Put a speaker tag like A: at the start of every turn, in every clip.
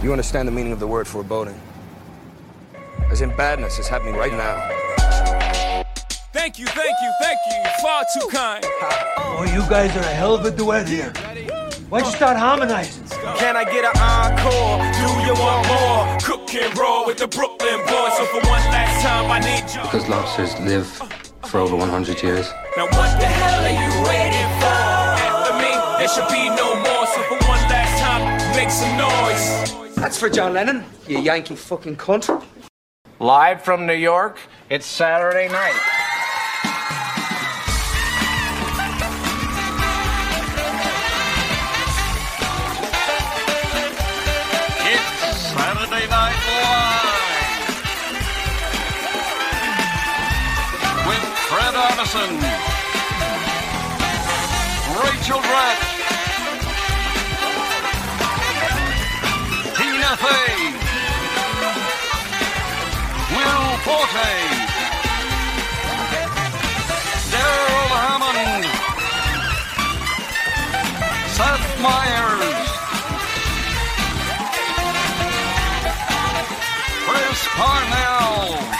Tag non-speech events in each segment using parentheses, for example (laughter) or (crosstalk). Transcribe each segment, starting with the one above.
A: You understand the meaning of the word foreboding? As in badness is happening right now.
B: Thank you, thank you, thank you. Far too kind.
C: Oh, you guys are a hell of a duet here. Why'd you start harmonizing?
B: Can I get an encore? Do you want more? Cook and roll with the Brooklyn boys. So for one last time, I need you.
D: Because lobsters live for over 100 years.
B: Now what the hell are you waiting for? After me, there should be no more. So for one last time, make some noise.
C: That's for John Lennon, you Yankee fucking cunt.
E: Live from New York, it's Saturday night.
F: It's Saturday Night Live with Fred Armisen, Rachel Dratch, Fey, Will Forte, Darrell Hammond, Seth Meyers. Chris Parnell,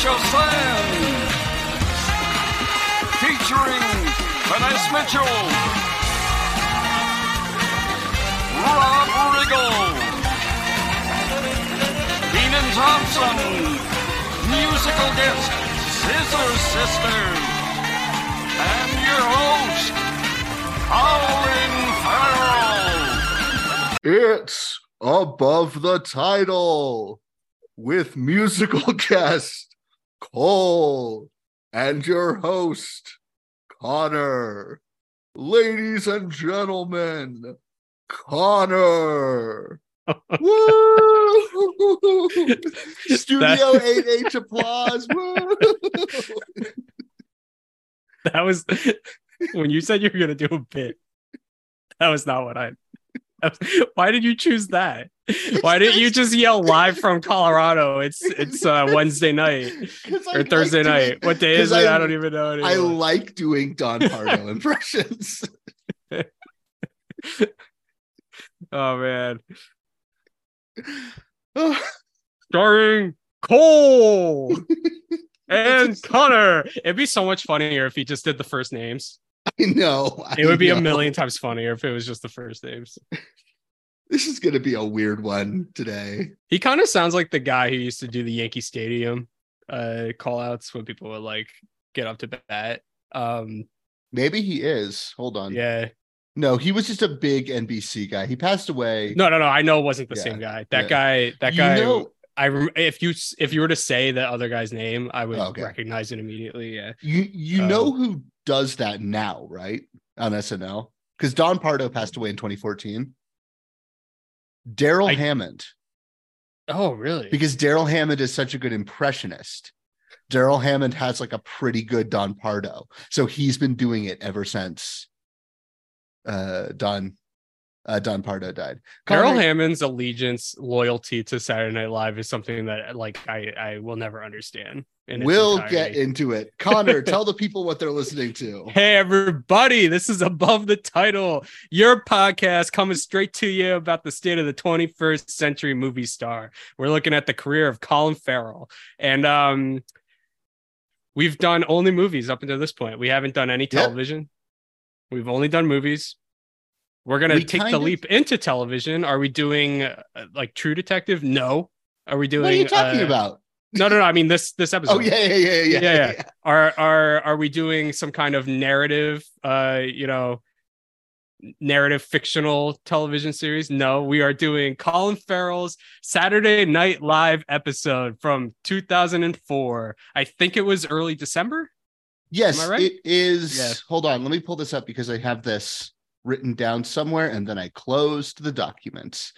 F: Horatio Sanz, featuring Finesse Mitchell, Rob Riggle. Kenan Thompson, musical guest, Scissor Sisters, and your host, Colin Farrell.
G: It's above the title with musical (laughs) guest Cole and your host Connor. Ladies and gentlemen, Connor. (laughs) Woo! (laughs) Studio 8H applause. Woo!
H: That was when you said you were gonna do a bit. That was not what I. (laughs) why did you choose that? Why didn't you just yell (laughs) live from Colorado? It's it's uh, Wednesday night (laughs) or Thursday
G: doing-
H: night. What day is it?
G: I-
H: I, don't even know. Anymore.
G: I like doing Don Pardo impressions.
H: oh man, (sighs) starring Cole and Connor. It'd be so much funnier if he just did the first names. (laughs)
G: Know. I
H: It would be a million times funnier if it was just the first names. (laughs)
G: This is going to be a weird one today.
H: He kind of sounds like the guy who used to do the Yankee Stadium uh call outs when people would like get up to bat. Um
G: Maybe he is. Hold on.
H: yeah.
G: No, he was just a big NBC guy. He passed away.
H: No, no, no. I know it wasn't the
G: Yeah,
H: same guy. That
G: yeah.
H: guy, that
G: You
H: guy
G: know-
H: I if you if you were to say the other guy's name, I would
G: Oh, okay.
H: recognize it immediately. Yeah.
G: You you
H: Um,
G: know who does that now, right? On SNL? Because Don Pardo passed away in 2014. Darrell
H: I-
G: Hammond.
H: Oh, really?
G: Because Darrell Hammond is such a good impressionist. Darrell Hammond has like a pretty good Don Pardo. So he's been doing it ever since uh Don uh Don Pardo died.
H: Carol
G: Connor-
H: Hammond's allegiance, loyalty to Saturday Night Live is something that like I I will never understand.
G: We'll get into it. Connor, tell the people what they're listening to. (laughs)
H: Hey everybody, this is above the title, your podcast coming straight to you about the state of the 21st century movie star. We're looking at the career of Colin Farrell, and um, we've done only movies up until this point. We haven't done any
G: Yep.
H: television. We've only done movies. We're gonna
G: We
H: take the
G: of-
H: leap into television. Are we doing uh, like True Detective? No. Are we doing?
G: What are you talking
H: uh,
G: about?
H: No, no, no. I mean this this (laughs) episode
G: Oh yeah, yeah, yeah, yeah, yeah.
H: yeah, yeah. Are are are we doing some kind of narrative uh you know narrative fictional television series? No, we are doing Colin Farrell's Saturday Night Live episode from 2004. I think it was early December.
G: Yes,
H: right?
G: it is.
H: Yes.
G: Hold on, let me pull this up because I have this written down somewhere and then I closed the documents.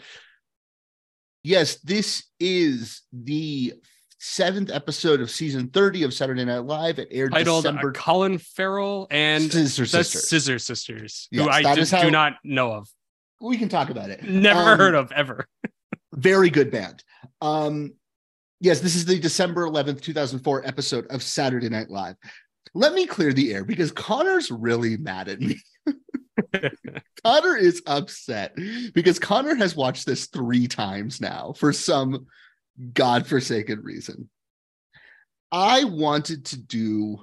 G: Yes, this is the seventh episode of season 30 of Saturday Night Live. It aired
H: Titled uh,
G: December
H: Colin Farrell and
G: Scissor
H: the
G: Sisters.
H: Scissor Sisters,
G: Yes,
H: who I just
G: how-
H: do not know of.
G: we can talk about it.
H: Never
G: Um,
H: heard of ever. (laughs)
G: Very good band. Um, yes, this is the December 11th, 2004 episode of Saturday Night Live. Let me clear the air because Connor's really mad at me. (laughs) (laughs) Connor is upset because Connor has watched this three times now for some godforsaken reason. I wanted to do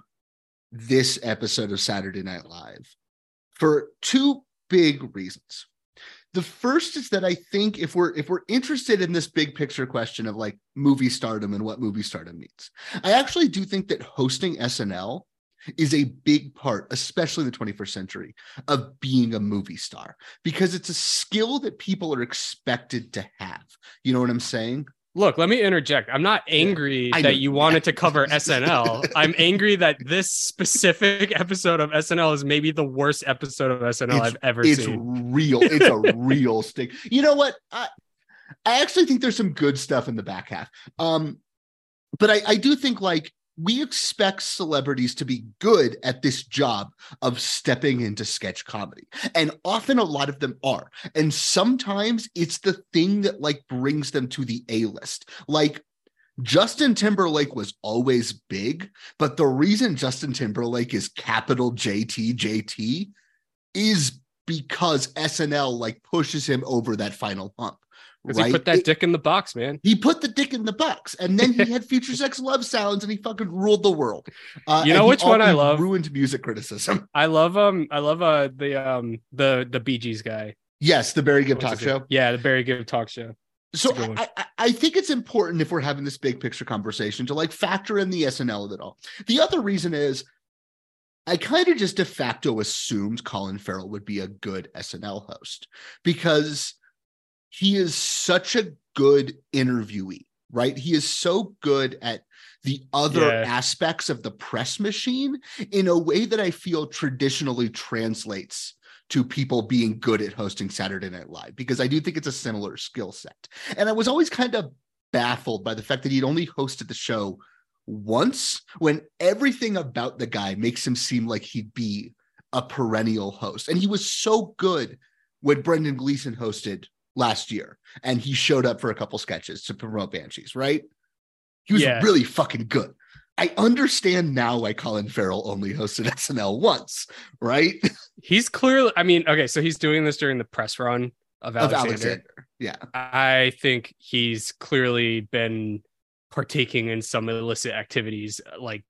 G: this episode of Saturday Night Live for two big reasons. The first is that I think if we're if we're interested in this big picture question of like movie stardom and what movie stardom means, I actually do think that hosting SNL is a big part, especially in the 21st century, of being a movie star because it's a skill that people are expected to have. You know what I'm saying?
H: Look, let me interject. I'm not angry
G: know.
H: that you wanted to cover (laughs) SNL. I'm angry that this specific episode of SNL is maybe the worst episode of SNL
G: It's-
H: I've ever
G: it's
H: seen.
G: It's real. It's a (laughs) real stick. You know what? I, I actually think there's some good stuff in the back half. Um, but I, I do think like we expect celebrities to be good at this job of stepping into sketch comedy. And often a lot of them are. And sometimes it's the thing that like brings them to the A-list. Like Justin Timberlake was always big, but the reason Justin Timberlake is capital JT JT is because SNL like pushes him over that final hump.
H: Because
G: Right?
H: he put that
G: It-
H: dick in the box, man.
G: he put the dick in the box, and then he (laughs) had Future Sex Love Sounds, and he fucking ruled the world. Uh,
H: You know which one I love?
G: Ruined music criticism.
H: I love um I love uh the um the the Bee Gees guy.
G: Yes, the Barry Gibb talk show.
H: Yeah, the Barry Gibb talk show.
G: So
H: a good one.
G: I, I, I think it's important if we're having this big picture conversation to like factor in the SNL of it all. The other reason is I kind of just de facto assumed Colin Farrell would be a good SNL host because he is such a good interviewee, right? He is so good at the other
H: Yeah.
G: aspects of the press machine in a way that I feel traditionally translates to people being good at hosting Saturday Night Live because I do think it's a similar skill set. And I was always kind of baffled by the fact that he'd only hosted the show once when everything about the guy makes him seem like he'd be a perennial host. And he was so good when Brendan Gleeson hosted last year and he showed up for a couple sketches to promote Banshees, right? He was
H: Yeah.
G: really fucking good. I understand now why Colin Farrell only hosted (laughs) SNL once, right?
H: He's clearly I mean, okay, so he's doing this during the press run of
G: of
H: Alexander.
G: Alexander. Yeah.
H: I think he's clearly been partaking in some illicit activities like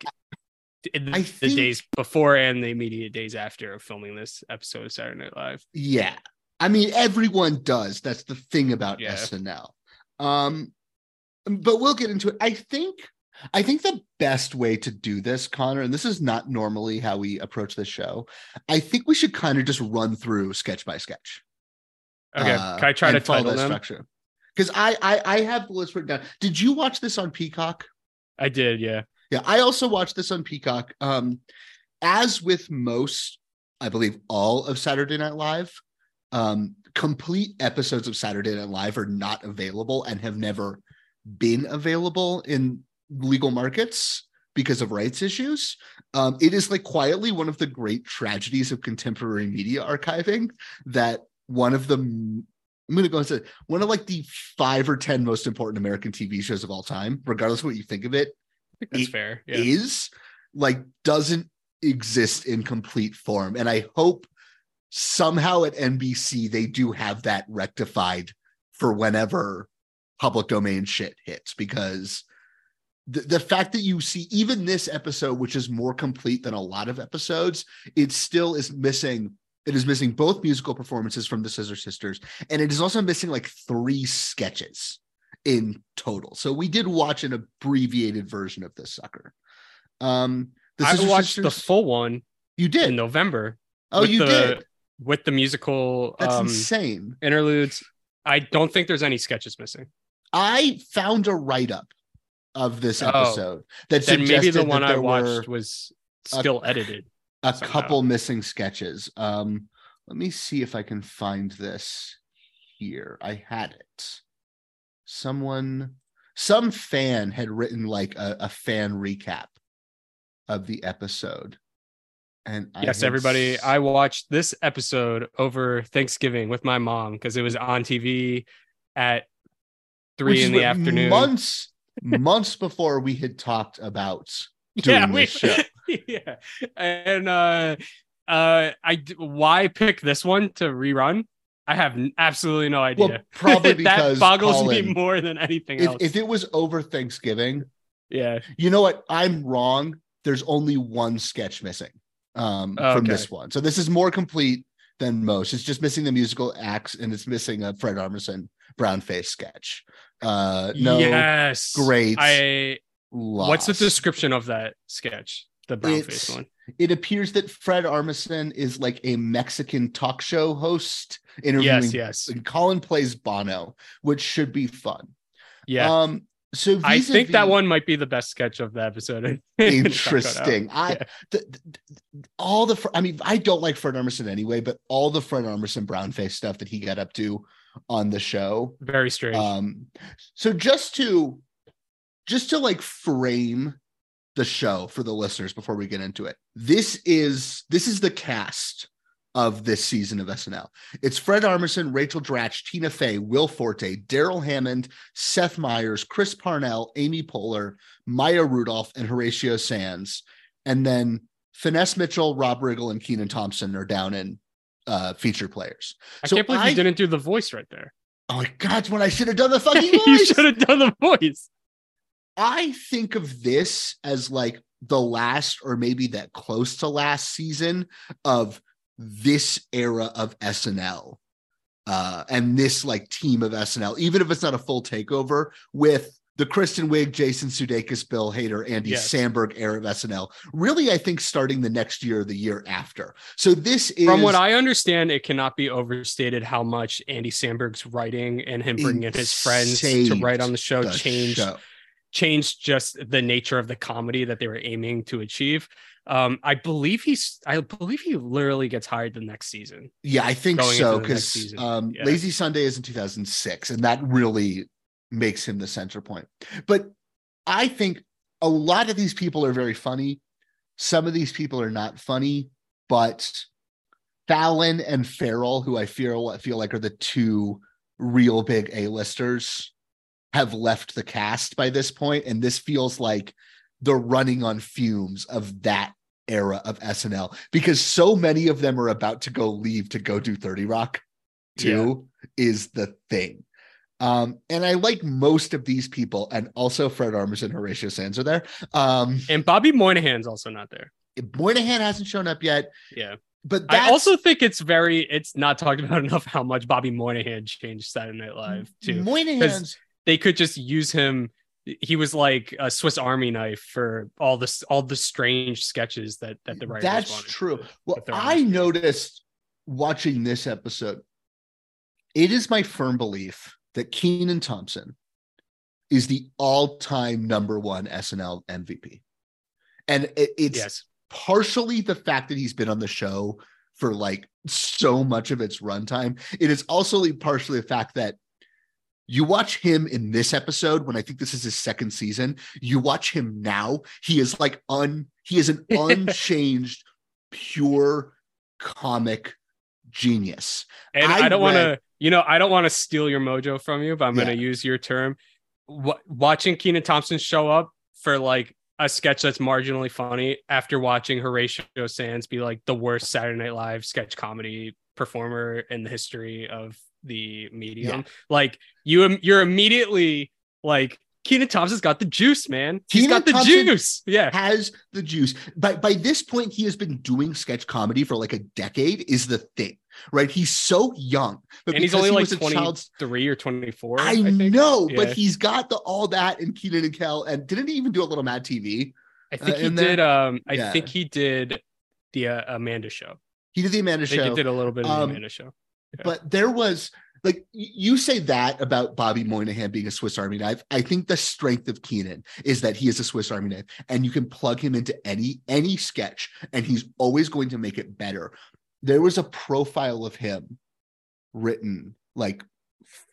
H: the
G: think-
H: days before and the immediate days after of filming this episode of Saturday Night Live.
G: Yeah. I mean, everyone does. That's the thing about
H: Yeah.
G: SNL. Um, but we'll get into it. I think I think the best way to do this, Connor, and this is not normally how we approach this show. I think we should kind of just run through sketch by sketch.
H: Okay,
G: uh,
H: can I try to
G: follow
H: title
G: that
H: them?
G: structure? Because I, I I have the list written down. Did you watch this on Peacock?
H: I did, yeah.
G: Yeah, I also watched this on Peacock. Um, as with most, I believe all of Saturday Night Live, um, complete episodes of Saturday Night Live are not available and have never been available in legal markets because of rights issues. Um, it is like quietly one of the great tragedies of contemporary media archiving that one of the I'm going to go and say one of like the five or 10 most important American TV shows of all time, regardless of what you think of it,
H: that's
G: It
H: fair. Yeah.
G: is like doesn't exist in complete form and i hope somehow at nbc they do have that rectified for whenever public domain shit hits because the, the fact that you see even this episode which is more complete than a lot of episodes it still is missing it is missing both musical performances from the scissor sisters and it is also missing like three sketches in total. So we did watch an abbreviated version of this sucker. Um, the
H: I watched the full one
G: you did.
H: in November
G: oh, you
H: the-
G: did.
H: With the musical
G: That's
H: um,
G: insane.
H: interludes. I don't think there's any sketches missing.
G: I found a write up of this
H: Oh.
G: episode that
H: Then maybe
G: suggested
H: the one I watched was
G: a-
H: still edited.
G: a
H: somehow.
G: couple missing sketches. Um, let me see if I can find this here. I had it. Someone, some fan had written like a, a fan recap of the episode. And
H: yes,
G: had
H: everybody.
G: s-
H: I watched this episode over Thanksgiving with my mom because it was on TV at three
G: Which
H: in the afternoon.
G: Months, (laughs) months before we had talked about doing
H: yeah,
G: this show. (laughs)
H: yeah, and uh, uh, I why pick this one to rerun? I have absolutely no idea.
G: Well, probably (laughs) because
H: that boggles me more than anything
G: If,
H: else.
G: if it was over Thanksgiving,
H: yeah,
G: you know what? I'm wrong. There's only one sketch missing um, from this one. So this is more complete than most. It's just missing the musical acts and it's missing a Fred Armisen brown face sketch. Uh, no,
H: yes,
G: great
H: I what's the description of that sketch? The brown face one.
G: It appears that Fred Armisen is like a Mexican talk show host interviewing.
H: Yes, yes,
G: And Colin plays Bono, which should be fun.
H: yeah.
G: Um, so
H: I think that one might be the best sketch of the episode. (laughs)
G: interesting. I
H: Yeah.
G: the, the- all the I mean, I don't like Fred Armisen anyway, but all the Fred Armisen brown face stuff that he got up to on the show.
H: Very strange.
G: Um, so just to just to like frame the show for the listeners before we get into it. This is this is the cast of this season of SNL. It's Fred Armisen, Rachel Dratch, Tina Fey, Will Forte, Darrell Hammond, Seth Meyers, Chris Parnell, Amy Poehler, Maya Rudolph, and Horatio Sanz. And then Finesse Mitchell, Rob Riggle, and Kenan Thompson are down in uh, feature players.
H: I
G: so
H: can't believe
G: I-
H: you didn't do the voice right there.
G: Oh my God, when I should have done the (laughs) fucking voice.
H: you should have done the voice.
G: I think of this as like the last or maybe that close to last season of this era of SNL. Uh, and this like team of SNL, even if it's not a full takeover, with the Kristen Wiig, Jason Sudeikis, Bill Hader, Andy
H: Yes.
G: Samberg era of SNL. Really, I think starting the next year or the year after. So this is
H: From what I understand, it cannot be overstated how much Andy Samberg's writing and him bringing in his friends to write on the show
G: the
H: changed
G: show.
H: changed just the nature of the comedy that they were aiming to achieve. Um, I believe he's I believe he literally gets hired the next season.
G: Yeah, I think so
H: into the next
G: because um,
H: Yeah.
G: Lazy Sunday is in 2006, and that really makes him the center point. But I think a lot of these people are very funny. Some of these people are not funny, but Fallon and Ferrell, who I feel feel like are the two real big A-listers, have left the cast by this point, and this feels like the running on fumes of that era of SNL because so many of them are about to go leave to go do 30 Rock too is the thing. Um, and I like most of these people, and also Fred Armisen and Horatio Sanz are there. Um,
H: And Bobby Moynihan's also not there.
G: Moynihan hasn't shown up yet,
H: Yeah.
G: but
H: I also think it's very it's not talked about (laughs) enough how much Bobby Moynihan changed Saturday Night Live too.
G: Moynihan's
H: They could just use him. He was like a Swiss Army knife for all this all the strange sketches that that the writers
G: That's true.
H: to
G: Well,
H: put their own
G: I noticed watching this episode, it is my firm belief that Kenan Thompson is the all-time number one SNL MVP. And it- it's
H: Yes.
G: partially the fact that he's been on the show for like so much of its runtime. It is also partially the fact that you watch him in this episode when I think this is his second season. You watch him now, he is like un he is an (laughs) unchanged, pure comic genius.
H: And
G: I
H: I, don't want to, you know, I don't want to steal your mojo from you, but I'm going to use your term. Wa- watching Kenan Thompson show up for like a sketch that's marginally funny after watching Horatio Sanz be like the worst Saturday Night Live sketch comedy performer in the history of the medium. Like you, you're immediately like Kenan Thompson's got the juice, man. He's
G: Kenan
H: got the
G: Thompson
H: juice. Yeah.
G: Has the juice. By by this point, he has been doing sketch comedy for like a decade, is the thing, right? He's so young. But
H: And he's only
G: he
H: like
G: a
H: 23
G: child's
H: or 24.
G: I,
H: think.
G: know,
H: Yeah.
G: but he's got the all that and Kenan and Kel. And didn't he even do a little Mad TV?
H: I think
G: uh,
H: he
G: in
H: did. Um, I
G: Yeah.
H: think he did the uh, Amanda show.
G: He did the Amanda
H: I think
G: show.
H: he did a little bit of
G: Um,
H: the Amanda show.
G: But there was like you say that about Bobby Moynihan being a Swiss Army knife. I think the strength of Kenan is that he is a Swiss Army knife, and you can plug him into any any sketch, and he's always going to make it better. There was a profile of him written like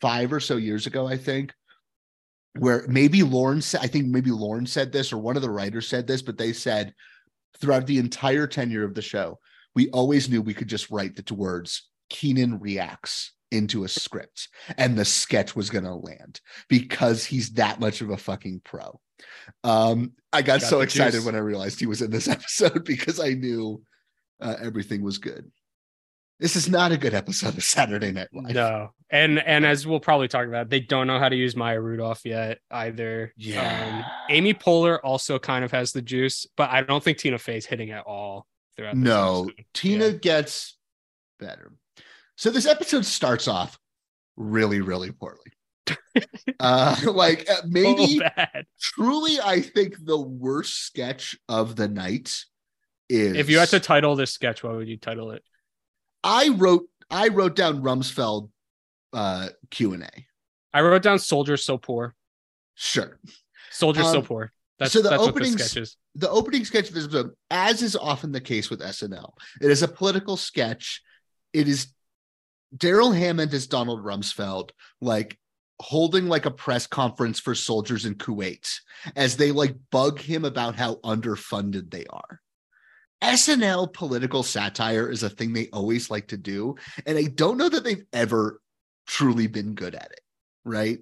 G: five or so years ago, I think, where maybe Lorne said, I think maybe Lorne said this, or one of the writers said this, but they said throughout the entire tenure of the show, we always knew we could just write the two words Kenan reacts into a script and the sketch was going to land because he's that much of a fucking pro. Um, I got,
H: Got
G: so excited
H: juice.
G: when I realized he was in this (laughs) episode because I knew uh, everything was good. This is not a good episode of Saturday Night Live.
H: No, and and as we'll probably talk about, they don't know how to use Maya Rudolph yet either.
G: Yeah.
H: Um, Amy Poehler also kind of has the juice, but I don't think Tina Fey's hitting at all throughout.
G: No,
H: episode.
G: Tina
H: Yeah.
G: gets better. So this episode starts off really, really poorly. (laughs) uh, like uh, (laughs)
H: So
G: maybe truly, I think the worst sketch of the night is
H: If you had to title this sketch, what would you title it?
G: I wrote I wrote down Rumsfeld uh Q and A.
H: I wrote down "Soldier So Poor."
G: Sure.
H: Soldier So
G: Um,
H: Poor. That's
G: so the
H: that's
G: opening
H: the
G: the opening sketch of this episode, as is often the case with SNL, it is a political sketch. It is Darrell Hammond is Donald Rumsfeld, like holding like a press conference for soldiers in Kuwait as they like bug him about how underfunded they are. SNL political satire is a thing they always like to do. And I don't know that they've ever truly been good at it, right?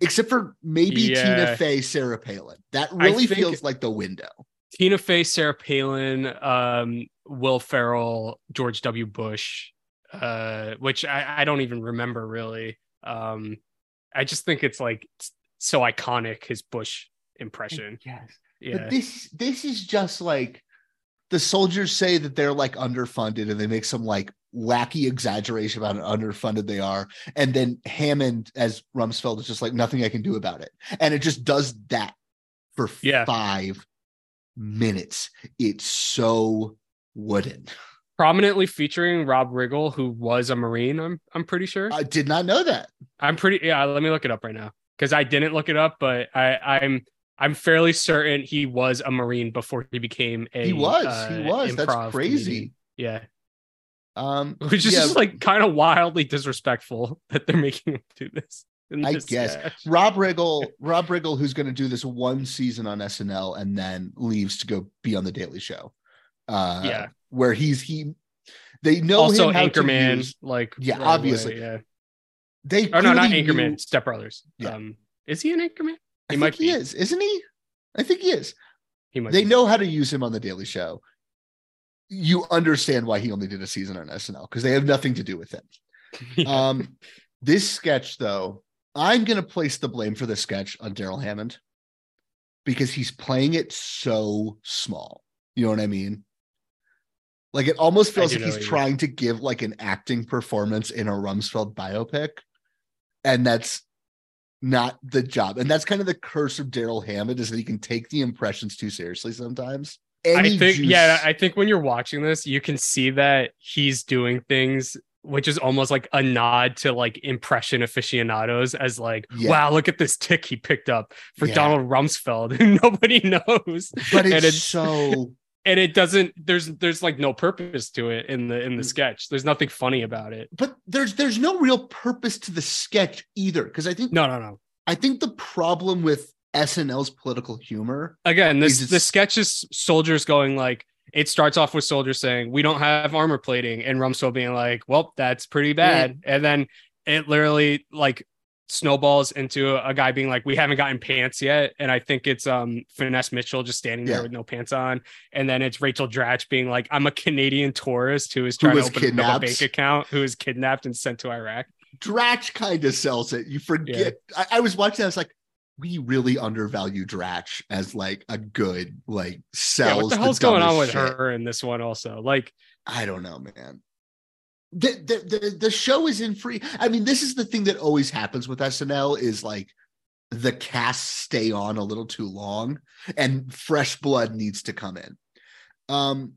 G: Except for maybe
H: Yeah.
G: Tina Fey, Sarah Palin. That really feels like the window.
H: Tina Fey, Sarah Palin, um, Will Ferrell, George W. Bush, uh, which I, I don't even remember really. Um, I just think it's like so iconic his Bush impression.
G: Yes.
H: Yeah,
G: But this this is just like the soldiers say that they're like underfunded and they make some like wacky exaggeration about how underfunded they are. And then Hammond as Rumsfeld is just like nothing I can do about it. And it just does that for
H: Yeah.
G: five minutes. It's so wooden.
H: Prominently featuring Rob Riggle, who was a Marine. I'm I'm pretty sure.
G: I did not know that.
H: I'm pretty yeah. Let me look it up right now because I didn't look it up, but I I'm I'm fairly certain he was a Marine before he became a.
G: He was.
H: uh,
G: he was. That's crazy.
H: comedian. Yeah,
G: Um (laughs)
H: which is
G: yeah,
H: just like kind of wildly disrespectful (laughs) that they're making him do this.
G: I guess.
H: sketch.
G: Rob Riggle, (laughs) Rob Riggle, who's going to do this one season on SNL and then leaves to go be on the Daily Show. Uh,
H: Yeah.
G: where he's he, they know
H: Also,
G: him how to
H: Anchorman,
G: use-
H: like
G: Yeah,
H: right away,
G: obviously.
H: yeah.
G: They
H: Oh no, not Anchorman.
G: knew-
H: Step Brothers.
G: Yeah.
H: Um, is he an Anchorman?
G: I
H: He
G: think
H: might
G: he
H: be.
G: is, isn't he? I think he is.
H: He might.
G: They
H: be.
G: know how to use him on the Daily Show. You understand why he only did a season on SNL because they have nothing to do with him. (laughs)
H: Yeah.
G: Um, this sketch, though, I'm going to place the blame for this sketch on Darrell Hammond because he's playing it so small. You know what I mean? Like it almost feels like he's trying to give like an acting performance in a Rumsfeld biopic, and that's not the job. And that's kind of the curse of Darrell Hammond is that he can take the impressions too seriously sometimes.
H: I
G: Any
H: think, yeah, I think when you're watching this, you can see that he's doing things which is almost like a nod to like impression aficionados as like,
G: Yeah.
H: wow, look at this tick he picked up for
G: Yeah.
H: Donald Rumsfeld who (laughs) nobody knows.
G: but
H: and
G: it's,
H: it's-
G: so
H: And it doesn't there's there's like no purpose to it in the in the
G: Mm.
H: sketch. There's nothing funny about it.
G: but there's there's no real purpose to the sketch either because I think
H: No, no, no.
G: I think the problem with SNL's political humor
H: Again, this the sketch is soldiers going like it starts off with soldiers saying we don't have armor plating and Rumsfeld being like, well, that's pretty bad, and then it literally like snowballs into a guy being like, we haven't gotten pants yet, and I think it's um finesse Mitchell just standing there with no pants on, and then it's Rachel Dratch being like, I'm a Canadian tourist who is trying
G: was
H: to open up a bank account, who is kidnapped and sent to Iraq.
G: Dratch kind of sells it. You forget. I, I was watching. I was like, we really undervalue Dratch as like a good like sells.
H: Yeah, what the hell's going on with
G: shit.
H: her in this one? Also, like,
G: I don't know, man. The, the the the show is in free. I mean, this is the thing that always happens with SNL is like the cast stay on a little too long and fresh blood needs to come in. Um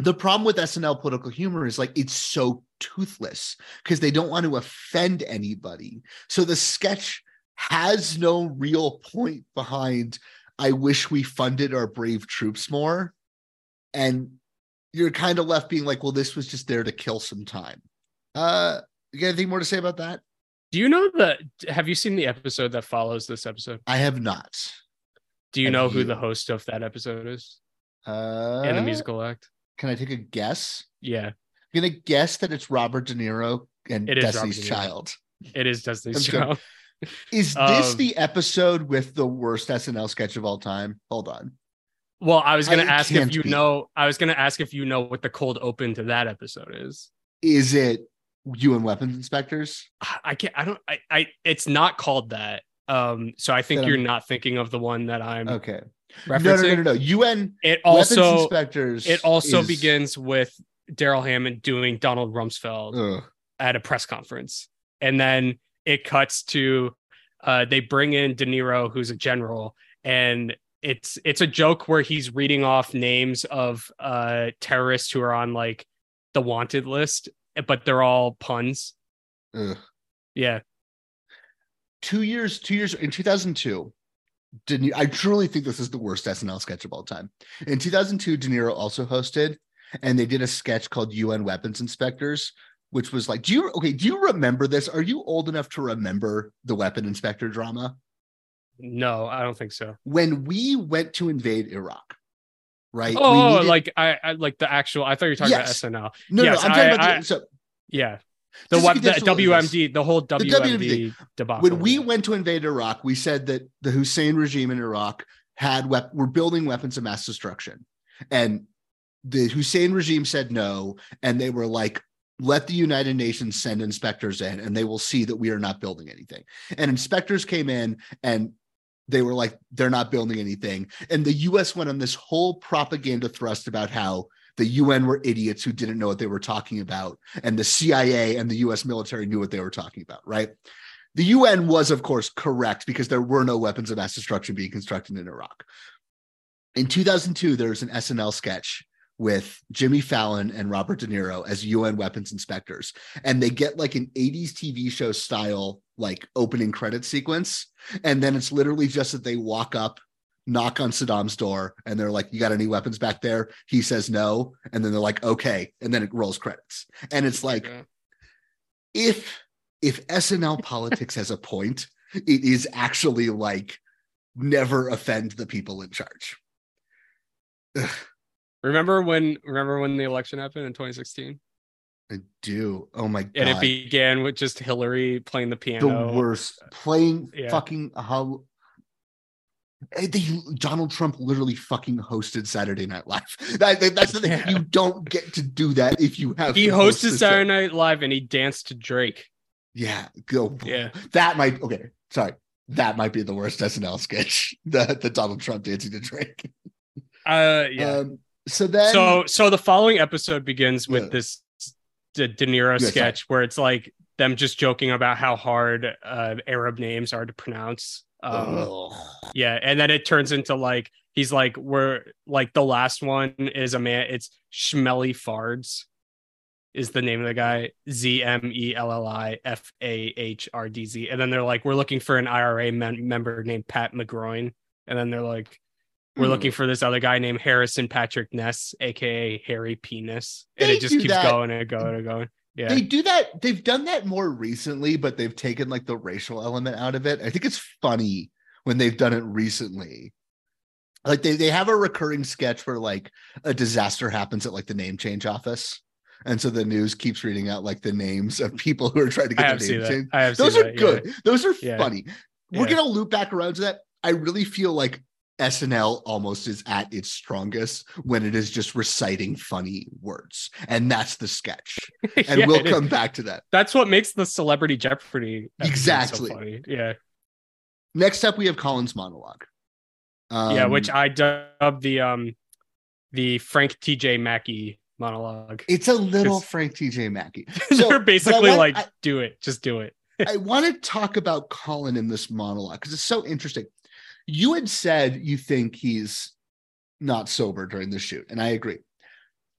G: the problem with SNL political humor is like it's so toothless because they don't want to offend anybody. So the sketch has no real point behind I wish we funded our brave troops more. And you're kind of left being like, well, this was just there to kill some time. Uh, you got anything more to say about that?
H: do you know the? Have you seen the episode that follows this episode?
G: I have not.
H: Do you
G: Have
H: know who the host of that episode is
G: Uh,
H: in the musical act?
G: Can I take a guess?
H: Yeah,
G: I'm gonna guess that it's Robert De Niro and
H: It
G: Destiny's
H: De Niro.
G: Child.
H: It is Destiny's. Child.
G: Is (laughs) this
H: Um,
G: the episode with the worst SNL sketch of all time? Hold on.
H: Well, I was gonna ask if you
G: be.
H: know. I was gonna ask if you know what the cold open to that episode is.
G: Is it UN weapons inspectors?
H: I can't. I don't. I. I it's not called that. Um. So I think you're
G: I'm-
H: not thinking of the one that I'm
G: Okay. No, no, no, no, no. UN
H: It
G: weapons
H: also.
G: inspectors.
H: It also
G: is-
H: begins with Darrell Hammond doing Donald Rumsfeld
G: Ugh.
H: at a press conference, and then it cuts to uh, they bring in De Niro, who's a general, and it's it's a joke where he's reading off names of uh, terrorists who are on like the wanted list, but they're all puns.
G: Ugh.
H: Yeah,
G: Two years, two years in 2002. De Niro, I truly think this is the worst SNL sketch of all time. In 2002, De Niro also hosted, and they did a sketch called UN Weapons Inspectors, which was like, do you okay? Do you remember this? Are you old enough to remember the weapon inspector drama?
H: No, I don't think so.
G: When we went to invade Iraq, right? we
H: Oh,
G: needed-
H: like I, I like the actual. I thought you were talking
G: Yes.
H: about SNL.
G: no,
H: yes,
G: no, I'm talking
H: I-
G: about the, so
H: Yeah, the what the. WMD, the whole
G: WMD
H: WMD debacle.
G: when we went to invade Iraq, we said that the Hussein regime in Iraq had wep- were building weapons of mass destruction, and the Hussein regime said no, and they were like, "Let the United Nations send inspectors in, and they will see that we are not building anything." And inspectors came in, and they were like, "They're not building anything," and the U.S. went on this whole propaganda thrust about how. The UN were idiots who didn't know what they were talking about, and the CIA and the US military knew what they were talking about, right? The UN was, of course, correct because there were no weapons of mass destruction being constructed in Iraq. In 2002, there was an SNL sketch with Jimmy Fallon and Robert De Niro as UN weapons inspectors, and they get like an 80s TV show style, like opening credit sequence. And then it's literally just that they walk up, knock on Saddam's door, and they're like, You got any weapons back there? He says no. And then they're like, Okay. And then it rolls credits. And it's like,
H: Yeah.
G: if if SNL (laughs) politics has a point, it is actually like never offend the people in charge.
H: Remember when remember when the election happened in 2016,
G: I do. Oh my god.
H: and it began with just Hillary playing the piano.
G: the worst playing
H: Yeah.
G: fucking how Eh, they, Donald Trump literally fucking hosted Saturday Night Live. (laughs) That, that- that's the thing.
H: Yeah.
G: You don't get to do that if you have.
H: He
G: to host
H: hosted Saturday. Night Live and he danced to Drake.
G: Yeah, go.
H: Yeah.
G: That might okay. Sorry, that might be the worst SNL sketch. (laughs) The the Donald Trump dancing to Drake.
H: Uh, yeah.
G: Um, so then,
H: so so the following episode begins with
G: Yeah.
H: this De, De Niro
G: sorry.
H: sketch where it's like them just joking about how hard uh, Arab names are to pronounce. Um, yeah, and then it turns into like he's like we're like the last one is a man. It's Schmelly Fards is the name of the guy. Z M E L L I F A H R D Z. And then they're like we're looking for an IRA mem- member named Pat McGroin. And then they're like we're
G: Hmm.
H: looking for this other guy named Harrison Patrick Ness, aka Harry Penis, and
G: They
H: it just keeps
G: that.
H: going and going and going. Yeah,
G: They do that. They've done that more recently, but they've taken like the racial element out of it. I think it's funny when they've done it recently. Like they, they have a recurring sketch where like a disaster happens at like the name change office. And so the news keeps reading out like the names of people who are trying to get their name changed.
H: I have
G: Those are
H: that, yeah.
G: good. Those are
H: Yeah.
G: funny. We're gonna loop back around to that. I really feel like SNL almost is at its strongest when it is just reciting funny words. And that's the sketch. (laughs) And
H: Yeah,
G: we'll
H: is.
G: come back to that.
H: That's what makes the Celebrity Jeopardy
G: Exactly.
H: So funny. Yeah,
G: Next up, we have Colin's monologue.
H: yeah.
G: Um,
H: Which I dubbed the um the Frank T.J. Mackey monologue.
G: it's a little Frank TJ Mackey. (laughs)
H: They're basically like,
G: I-
H: do it, just do it.
G: I want to talk about Colin in this monologue because it's so interesting. You had said you think he's not sober during the shoot, and I agree.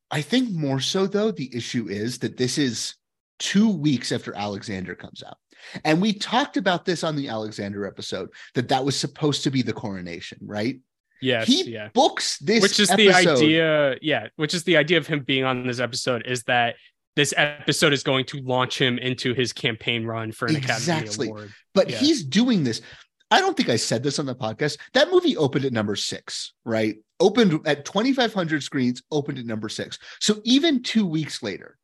G: I think more so, though, the issue is that this is two weeks after Alexander comes out. And we talked about this on the Alexander episode that that was supposed to be the coronation, right?
H: Yes,
G: he
H: yeah.
G: books this,
H: which is the idea yeah which is the idea of him being on this episode is that this episode is going to launch him into his campaign run for an
G: Exactly.
H: academy award
G: But
H: Yeah.
G: he's doing this. I don't think I said this on the podcast. That movie opened at number six, right? Opened at 2,500 screens, opened at number six. So even two weeks later,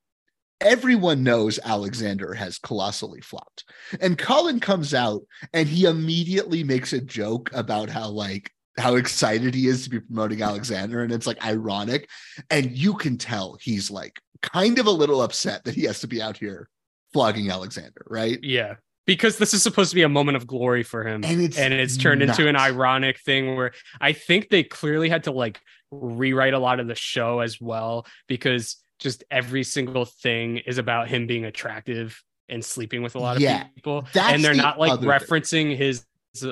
G: everyone knows Alexander has colossally flopped. And Colin comes out and he immediately makes a joke about how like how excited he is to be promoting Alexander and it's like ironic and you can tell he's like kind of a little upset that he has to be out here flogging Alexander, right?
H: Yeah. Because this is supposed to be a moment of glory for him.
G: And it's
H: and it's turned into an ironic thing where I think they clearly had to like rewrite a lot of the show as well because just every single thing is about him being attractive and sleeping with a lot of
G: Yeah,
H: people and they're
G: the
H: not like
G: other thing.
H: referencing his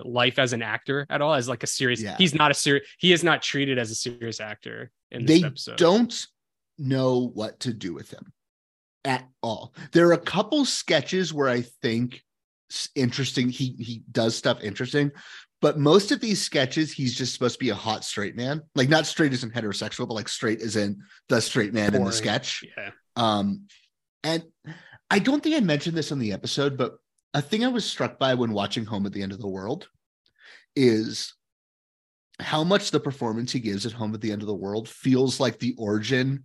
H: life as an actor at all as like a serious
G: Yeah.
H: he's not a serious he is not treated as a serious actor in
G: they
H: this episode
G: don't know what to do with him at all. There are a couple sketches where I think interesting. He he does stuff interesting, but most of these sketches, he's just supposed to be a hot straight man. Like not straight as in heterosexual, but like straight as in the straight man in the sketch.
H: yeah
G: Um, and I don't think I mentioned this on the episode, but a thing I was struck by when watching Home at the End of the World is how much the performance he gives at Home at the End of the World feels like the origin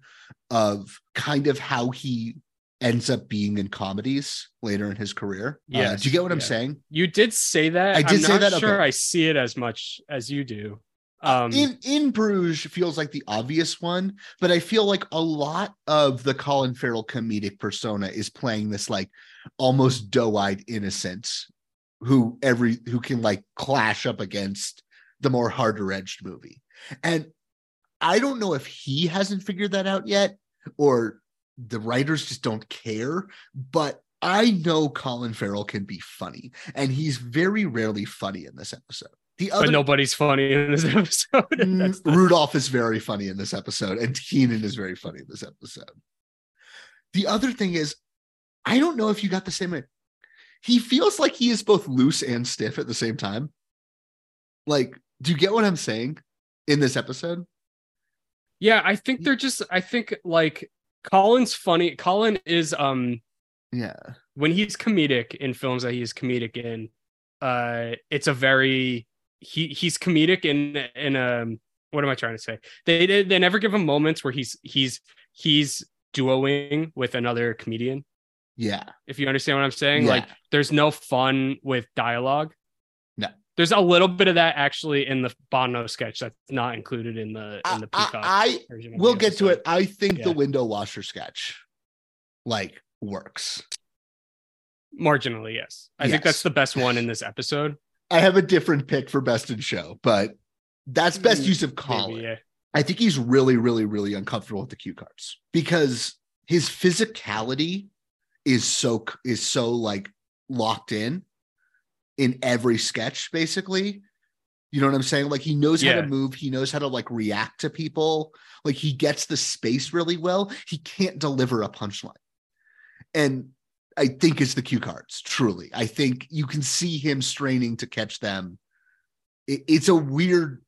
G: of kind of how he ends up being in comedies later in his career. Uh, do you get what I'm saying?
H: you did say that
G: I did
H: I'm
G: say
H: not
G: that?
H: sure
G: Okay.
H: i see it as much as you do um
G: in in Bruges feels like the obvious one, but I feel like a lot of the Colin Farrell comedic persona is playing this like almost doe-eyed innocence who every who can like clash up against the more harder edged movie. And I don't know if he hasn't figured that out yet or the writers just don't care, but I know Colin Farrell can be funny and he's very rarely funny in this episode. The other
H: but nobody's funny in this (laughs) episode
G: Mm,
H: the-
G: Rudolph is very funny in this episode, and Kenan is very funny in this episode. The other thing is, I don't know if you got the same. He feels like he is both loose and stiff at the same time. Like, do you get what I'm saying in this episode?
H: Yeah, I think they're just I think like Colin's funny. Colin is um
G: Yeah,
H: when he's comedic in films that he's comedic in, uh it's a very he he's comedic in in um what am I trying to say? They they, they never give him moments where he's he's he's duoing with another comedian.
G: yeah,
H: If you understand what I'm saying,
G: Yeah.
H: like there's no fun with dialogue. There's a little bit of that actually in the Bono sketch that's not included in the in the
G: I,
H: Peacock.
G: I,
H: of
G: we'll get to it. I think the window washer sketch, like, works.
H: Marginally, yes. I think that's the best one in this episode.
G: I have a different pick for best in show, but that's best use of
H: Maybe, yeah.
G: I think he's really, really, really uncomfortable with the cue cards because his physicality is so is so like locked in in every sketch, basically. You know what I'm saying? Like he knows how to move, he knows how to like react to people, like he gets the space really well. He can't deliver a punchline. And I think it's the cue cards, truly. I think you can see him straining to catch them. It- it's a weird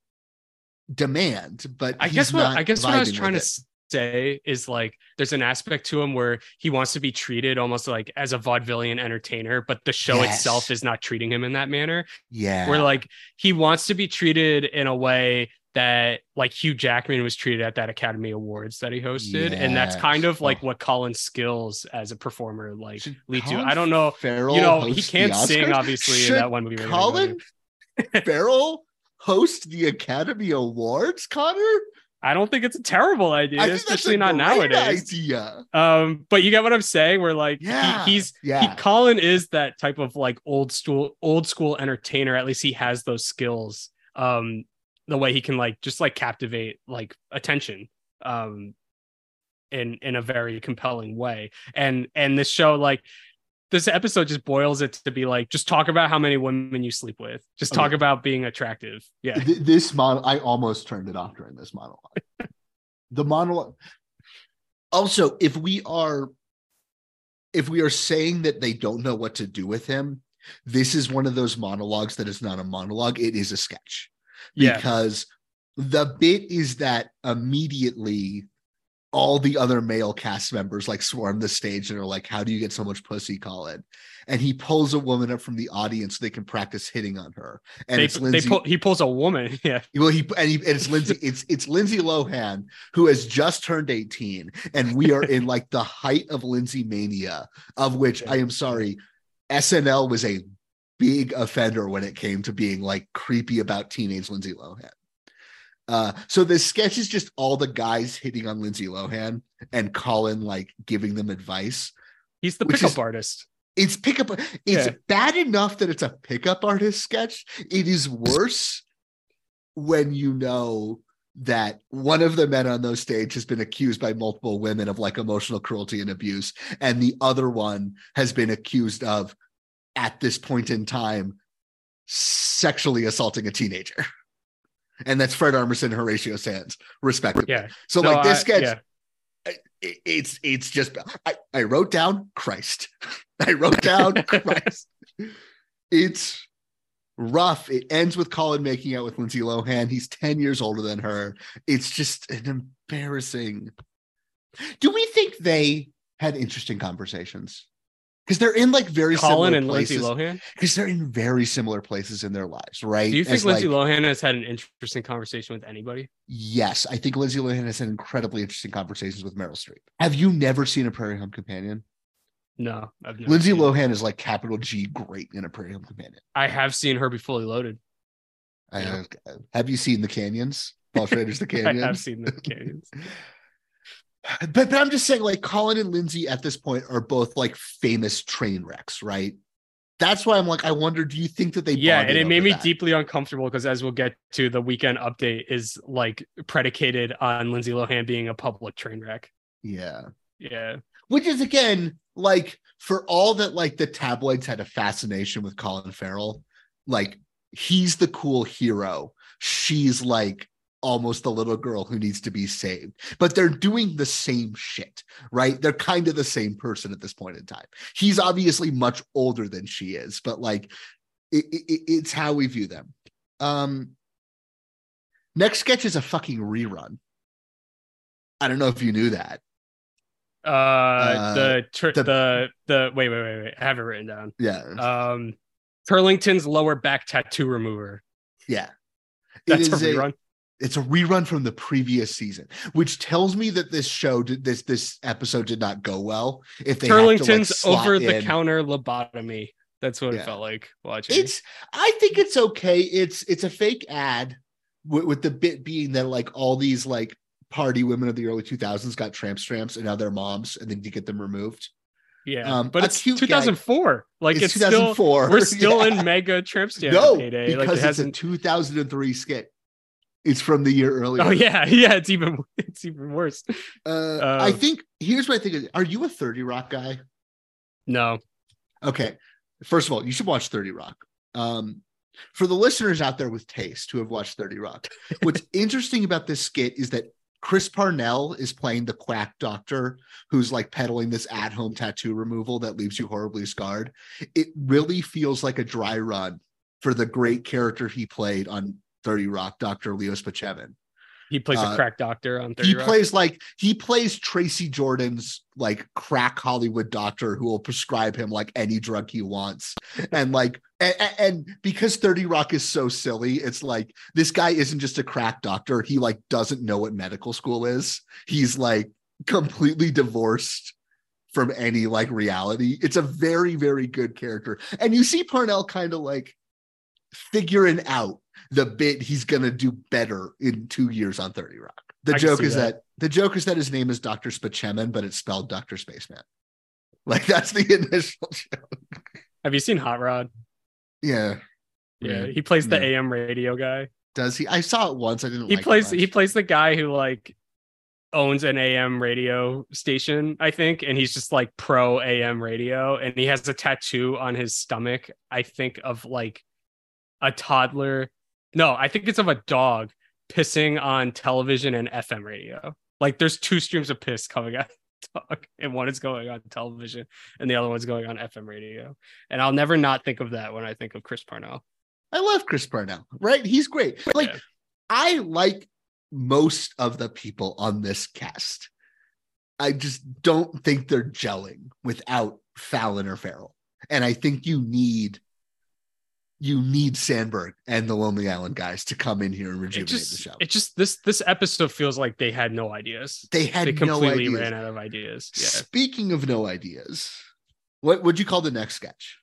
G: demand, but
H: I
G: he's
H: guess what
G: not
H: I guess what I was trying to
G: it.
H: Say is like there's an aspect to him where he wants to be treated almost like as a vaudevillian entertainer, but the show
G: Yes.
H: itself is not treating him in that manner.
G: yeah,
H: Where like he wants to be treated in a way that like Hugh Jackman was treated at that Academy Awards that he hosted, and that's kind of like
G: Oh.
H: what Colin's skills as a performer like
G: Should
H: lead to. I don't know.
G: Farrell
H: you know, he can't sing obviously
G: Should
H: in that one movie. we're
G: Colin. (laughs) Farrell host the Academy Awards, Connor?
H: I don't think it's a terrible idea,
G: I think that's
H: especially not nowadays.
G: Idea.
H: Um, but you get what I'm saying? Where like he-
G: Yeah,
H: he's
G: yeah.
H: he, Colin is that type of like old school old school entertainer. At least he has those skills. Um, the way he can like just like captivate like attention. Um, in in a very compelling way. And and this show like this episode just boils it to be like just talk about how many women you sleep with. Just talk
G: yeah.
H: about being attractive. Yeah.
G: Th- this model, I almost turned it off during this monologue. (laughs) the monologue. Also, if we are, if we are saying that they don't know what to do with him, this is one of those monologues that is not a monologue; it is a sketch.
H: Yeah.
G: because the bit is that immediately all the other male cast members like swarm the stage and are like, How do you get so much pussy, Colin? And he pulls a woman up from the audience so they can practice hitting on her. And
H: they,
G: it's Lindsay.
H: pull, he pulls a woman. (laughs) Yeah.
G: well, he and, he and it's Lindsay. (laughs) It's it's Lindsay Lohan who has just turned 18, and we are in like the height of Lindsay mania, of which I am sorry, SNL was a big offender when it came to being like creepy about teenage Lindsay Lohan. Uh, so this sketch is just all the guys hitting on Lindsay Lohan and Colin like giving them advice.
H: He's the pickup
G: is-
H: artist.
G: It's pickup. It's
H: Yeah.
G: bad enough that it's a pickup artist sketch. It is worse when you know that one of the men on those stage has been accused by multiple women of like emotional cruelty and abuse, and the other one has been accused of, at this point in time, sexually assaulting a teenager. And that's Fred Armisen and Horatio Sanz, respectively.
H: Yeah.
G: So
H: No,
G: like this
H: I-
G: sketch,
H: yeah.
G: it- it's it's just I, I wrote down Christ. (laughs) I wrote down (laughs) Christ. It's rough. It ends with Colin making out with Lindsay Lohan. He's 10 years older than her. It's just an embarrassing. Do we think they had interesting conversations? Because they're in like very
H: Colin
G: similar
H: and Lindsay
G: places.
H: Lohan.
G: Because they're in very similar places in their lives, right?
H: Do you think
G: As,
H: Lindsay
G: like-
H: Lohan has had an interesting conversation with anybody?
G: Yes, I think Lindsay Lohan has had incredibly interesting conversations with Meryl Streep. Have you never seen a Prairie Home Companion?
H: No, I've never
G: Lindsay. Lohan is like capital G great in a Prairie Home Companion.
H: I have seen her be fully loaded.
G: I-
H: Yeah.
G: have you seen the Canyons? Paul Schrader's The canyons. (laughs)
H: I have seen the canyons. (laughs)
G: but but I'm just saying, like Colin and Lindsay at this point are both like famous train wrecks, right? That's why I'm like, I wonder, do you think that they?
H: yeah, and it made me
G: that?
H: deeply uncomfortable because as we'll get to, the weekend update is like predicated on Lindsay Lohan being a public train wreck.
G: Yeah,
H: Yeah.
G: which is again like for all that like the tabloids had a fascination with Colin Farrell, like he's the cool hero. She's like almost the little girl who needs to be saved. But they're doing the same shit, right? They're kind of the same person at this point in time. He's obviously much older than she is, but like it, it, it's how we view them. Um next sketch is a fucking rerun. I don't know if you knew that.
H: Uh, the, tur-
G: the-
H: the the wait wait wait wait I have it written down.
G: Yeah.
H: Um, Turlington's lower back tattoo remover.
G: Yeah.
H: That's a rerun.
G: It's a rerun from the previous season, which tells me that this show did this this episode did not go well. If they like,
H: Turlington's
G: slot
H: over the
G: in-
H: counter lobotomy. That's what
G: Yeah.
H: it felt like watching.
G: It's I think it's okay. It's it's a fake ad with, with the bit being that like all these like party women of the early 2000s got tramp stamps and now they're moms and then you get them removed.
H: yeah,
G: um,
H: but it's
G: cute gag.
H: 2004. Like
G: It's
H: it's, still
G: 2004.
H: we're still (laughs)
G: Yeah.
H: in mega tramp stamp
G: no,
H: heyday.
G: because
H: Like it
G: it's a
H: hasn't.
G: 2003 skit. It's from the year earlier.
H: Oh yeah, (laughs) yeah. It's even it's even worse.
G: Uh,
H: Uh,
G: I think here's what I think. is- Are you a 30 Rock guy?
H: No,
G: Okay. First of all, you should watch 30 Rock. Um, for the listeners out there with taste who have watched 30 Rock, what's (laughs) interesting about this skit is that Chris Parnell is playing the quack doctor who's like peddling this at home tattoo removal that leaves you horribly scarred. It really feels like a dry run for the great character he played on 30 Rock, Dr. Leo Spachevin.
H: he plays
G: Uh,
H: a crack doctor on 30
G: He
H: Rock.
G: plays like he plays Tracy Jordan's like crack Hollywood doctor who will prescribe him like any drug he wants. And like and, and because 30 Rock is so silly, it's like this guy isn't just a crack doctor. He like doesn't know what medical school is. He's like completely divorced from any like reality. It's a very, very good character. And you see Parnell kind of like figuring out the bit he's gonna do better in two years on 30 Rock. The
H: I
G: joke is
H: that.
G: that. the joke is that his name is Dr. Spaceman, but it's spelled Dr. Spaceman. Like that's the (laughs) initial joke.
H: Have you seen Hot Rod?
G: Yeah.
H: Yeah, he plays the
G: Yeah.
H: AM radio guy.
G: Does he? I saw it once. I didn't
H: He
G: like
H: plays he plays the guy who like owns an AM radio station, I think, and he's just like pro AM radio, and he has a tattoo on his stomach, I think, of like a toddler. No, I think it's of a dog pissing on television and FM radio. Like there's two streams of piss coming out of the dog, and one is going on television, and the other one's going on FM radio. And I'll never not think of that when I think of Chris Parnell.
G: I love Chris Parnell, right? He's great. Like
H: Yeah.
G: I like most of the people on this cast. I just don't think they're gelling without Fallon or Farrell. And I think you need you need Samberg and the Lonely Island guys to come in here and rejuvenate
H: just,
G: the show.
H: it just this this episode feels like they had no ideas.
G: They had
H: they
G: no
H: completely
G: ideas.
H: ran out of ideas. Yeah,
G: Speaking of no ideas, what would you call the next sketch?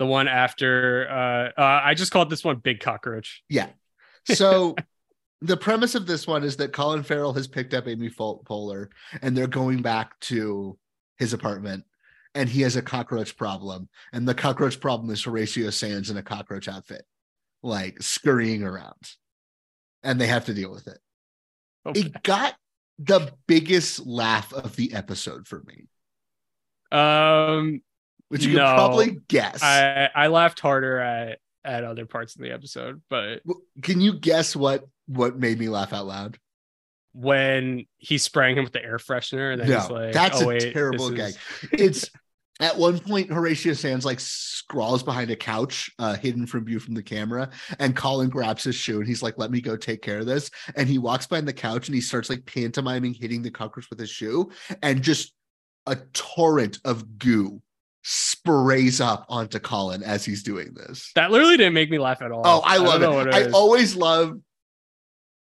H: the one after uh, uh I just called this one Big Cockroach.
G: Yeah. So (laughs) the premise of this one is that Colin Farrell has picked up Amy Poehler and they're going back to his apartment and he has a cockroach problem. And the cockroach problem is Horatio Sanz in a cockroach outfit, like scurrying around. And they have to deal with it.
H: Okay.
G: It got the biggest laugh of the episode for me,
H: Um,
G: which you
H: No.
G: can probably guess.
H: I I laughed harder at at other parts of the episode, but
G: Can you guess what what made me laugh out loud?
H: When he's spraying him with the air freshener, and then he's like,
G: that's
H: oh,
G: a
H: wait,
G: terrible gag.
H: is- (laughs)
G: It's at one point Horatio Sanz like scrawls behind a couch, uh, hidden from view from the camera, and Colin grabs his shoe and he's like, "Let me go take care of this." And he walks behind the couch and he starts like pantomiming hitting the cockroach with his shoe, and just a torrent of goo sprays up onto Colin as he's doing this.
H: That literally didn't make me laugh at all.
G: Oh, I love
H: know what
G: it. I always love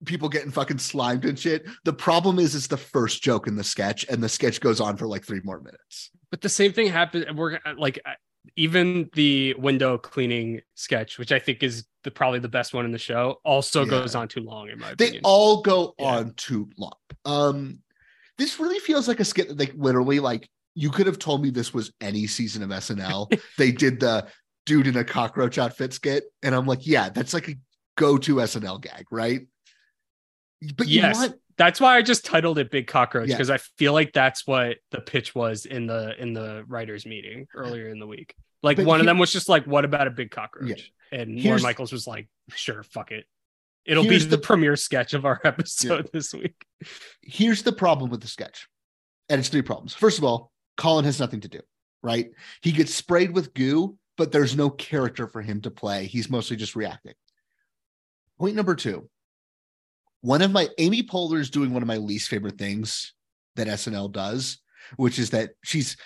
G: people getting fucking slimed and shit. The problem is, it's the first joke in the sketch, and the sketch goes on for like three more minutes.
H: but the same thing happened. We're like uh, even the window cleaning sketch, which I think is the probably the best one in the show, also
G: Yeah.
H: goes on too long in my opinion.
G: They
H: opinion.
G: all go
H: Yeah.
G: on too long. Um, this really feels like a skit that, like, literally, like you could have told me this was any season of SNL. (laughs) they did the dude in a cockroach outfit skit, and I'm like, yeah, that's like a go-to SNL gag, right? But you
H: Yes.
G: want
H: that's why I just titled it Big Cockroach
G: Yeah.
H: because I feel like that's what the pitch was in the in the writers meeting earlier in the week. Like
G: But
H: one of them was just like, "What about a big cockroach?" And
G: Lorne
H: Michaels was like, "Sure, fuck it. It'll
G: Here's
H: be the,
G: the-
H: premiere sketch of our (laughs) episode this week."
G: here's the problem with the sketch. And it's three problems. First of all, Colin has nothing to do, right? He gets sprayed with goo, but there's no character for him to play. He's mostly just reacting. Point number two. One of my Amy Poehler is doing one of my least favorite things that SNL does, which is that she's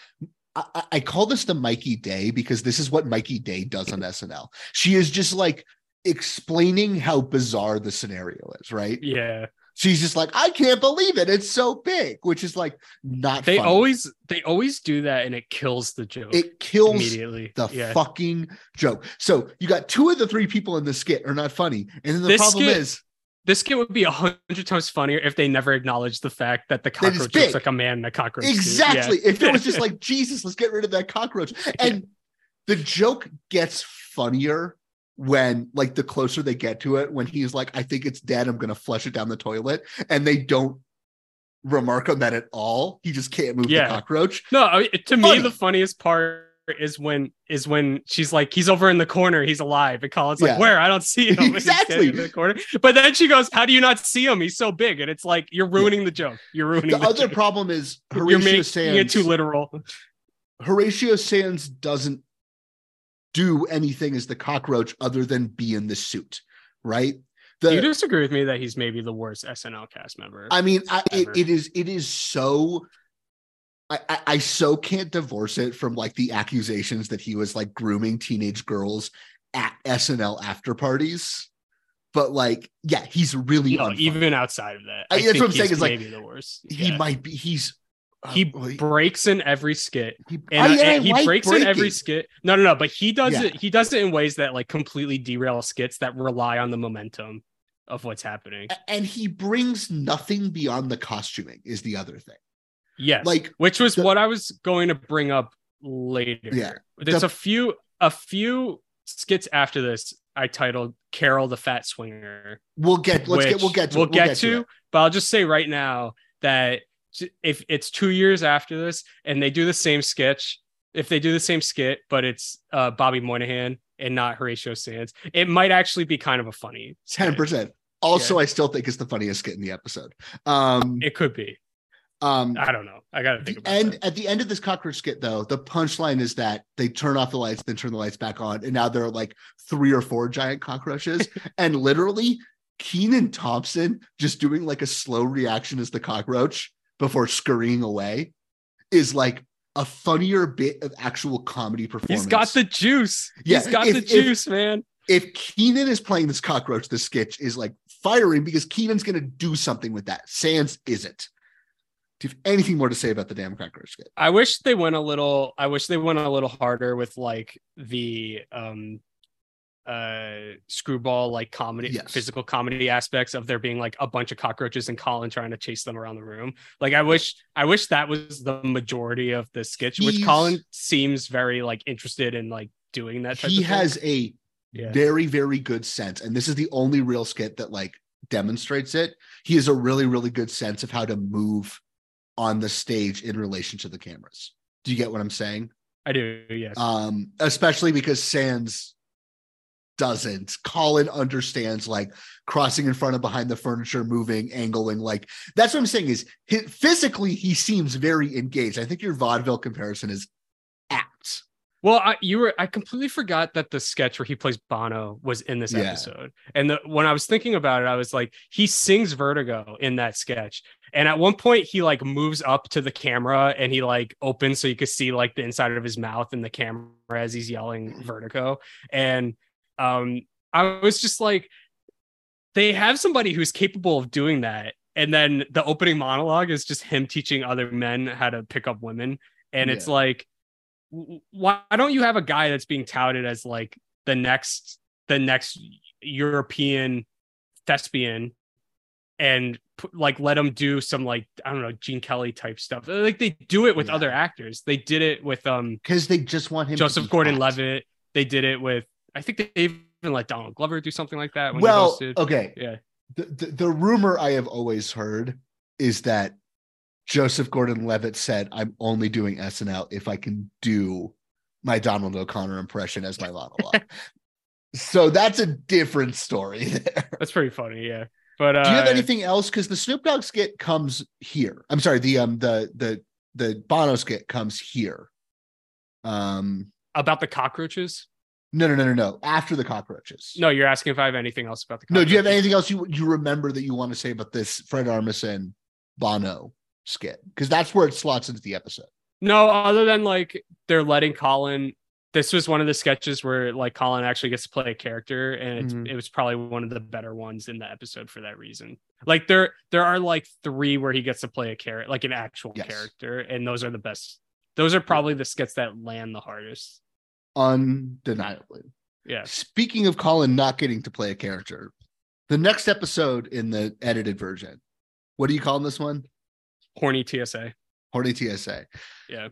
G: I, call this the Mikey Day because this is what Mikey Day does on SNL. She is just like explaining how bizarre the scenario is, right?
H: Yeah,
G: she's just like, I can't believe it. It's so big, which is like not
H: they
G: funny.
H: always they always do that, and it kills the joke
G: it kills
H: immediately.
G: the
H: yeah.
G: fucking joke. So you got two of the three people in the skit are not funny. And then the
H: This
G: problem
H: skit-
G: is
H: This skit would be a hundred times funnier if they never acknowledged the fact that the cockroach looks like a man in a cockroach.
G: exactly
H: Yeah.
G: if it was just (laughs) like, Jesus, let's get rid of that cockroach. And the joke gets funnier when like the closer they get to it, when he's like, I think it's dead, I'm gonna flush it down the toilet. And they don't remark on that at all. He just can't move
H: Yeah.
G: the cockroach.
H: No, I- to me the funniest part is when is when she's like, he's over in the corner, he's alive, and Colin's like,
G: Yeah.
H: where? I don't see him. (laughs)
G: Exactly.
H: in the corner. But then she goes, How do you not see him? He's so big, and it's like you're ruining the joke. You're ruining
G: The
H: the,
G: other
H: joke.
G: problem is (laughs)
H: You're
G: Horatio
H: making it
G: Sanz.
H: too literal.
G: Horatio Sanz doesn't do anything as the cockroach other than be in the suit, right?
H: Do you disagree with me that he's maybe the worst SNL cast member?
G: I mean, I, it, it is it is so. I, I, I so can't divorce it from like the accusations that he was like grooming teenage girls at SNL after parties, but like, yeah, he's really
H: no,
G: unfunny.
H: even outside of that,
G: I-
H: I
G: that's what I'm saying is, like,
H: maybe the worst.
G: he
H: Yeah.
G: might be. He's
H: He
G: uh, he,
H: breaks in every skit.
G: he,
H: and, uh,
G: I
H: and he
G: like
H: breaks in every skit. No, no, no. But he does
G: Yeah.
H: it. He does it in ways that like completely derail skits that rely on the momentum of what's happening.
G: And he brings nothing beyond the costuming is the other thing
H: Yes,
G: like
H: which was
G: the-
H: what I was going to bring up later.
G: Yeah.
H: there's
G: The-
H: a few a few skits after this. I titled "Carol the Fat Swinger."
G: we'll get let's get we'll get to
H: we'll
G: it,
H: get, to,
G: it.
H: but I'll just say right now that if it's two years after this and they do the same sketch, if they do the same skit, but it's uh, Bobby Moynihan and not Horatio Sanz, it might actually be kind of a funny. skit.
G: 10% also i still think it's the funniest skit in the episode um
H: It could be.
G: Um
H: I don't know. I got to think about
G: end at the end of this cockroach skit though the punchline is that they turn off the lights then turn the lights back on and now there are like three or four giant cockroaches (laughs) and literally kenan thompson just doing like a slow reaction as the cockroach before scurrying away is like a funnier bit of actual comedy performance.
H: He's got the juice.
G: Yeah,
H: He's got
G: if-
H: the
G: if-
H: juice, man.
G: if Kenan is playing this cockroach, the sketch is like firing because Kenan's going to do something with that. Sanz isn't. Do you have anything more to say about the damn cockroach skit?
H: I wish they went a little I wish they went a little harder with like the um uh screwball like comedy
G: Yes.
H: physical comedy aspects of there being like a bunch of cockroaches and Colin trying to chase them around the room. Like I wish I wish that was the majority of the sketch, which Colin seems very like interested in like doing that type
G: He
H: of thing.
G: has a
H: Yeah.
G: very, very good sense. And this is the only real skit that like demonstrates it. He has a really, really good sense of how to move on the stage in relation to the cameras. Do you get what I'm saying?
H: I do, yes.
G: um especially because Sanz doesn't. Colin understands like crossing in front of behind the furniture, moving, angling. Like that's what I'm saying is he, physically he seems very engaged. I think your vaudeville comparison is.
H: Well, I, you were I completely forgot that the sketch where he plays Bono was in this
G: Yeah.
H: episode. And the, when I was thinking about it, I was like, he sings Vertigo in that sketch. And at one point, he like moves up to the camera and he like opens so you could see like the inside of his mouth in the camera as he's yelling Vertigo. And um, I was just like, they have somebody who's capable of doing that. And then the opening monologue is just him teaching other men how to pick up women. And it's like, why don't you have a guy that's being touted as like the next the next European thespian and like let him do some like I don't know Gene Kelly type stuff. Like they do it with
G: Yeah.
H: other actors. They did it with um
G: Because they just want him
H: Joseph. Gordon-Levitt. They did it with I think they even let Donald Glover do something like that when
G: Well, okay.
H: Yeah.
G: The, the the rumor I have always heard is that Joseph Gordon-Levitt said, "I'm only doing SNL if I can do my Donald O'Connor impression as my monologue." (laughs) so that's a different story (laughs) there.
H: That's pretty funny, yeah. But uh
G: Do you have anything else? Because the Snoop Dogg skit comes here. I'm sorry, the um the the the Bono skit comes here. Um
H: about the cockroaches?
G: no no no no no after the cockroaches.
H: No, you're asking if I have anything else about the cockroaches.
G: No, do you have anything else you you remember that you want to say about this Fred Armisen Bono skit? Because that's where it slots into the episode.
H: No, other than like they're letting Colin. This was one of the sketches where like Colin actually gets to play a character, and it's,
G: Mhm.
H: it was probably one of the better ones in the episode for that reason. Like there, there are like three where he gets to play a character, like an actual
G: Yes.
H: character, and those are the best. Those are probably the skits that land the hardest.
G: Undeniably.
H: Yeah,
G: Speaking of Colin not getting to play a character, the next episode in the edited version, what do you call this one?
H: Horny TSA.
G: Horny TSA.
H: Yeah.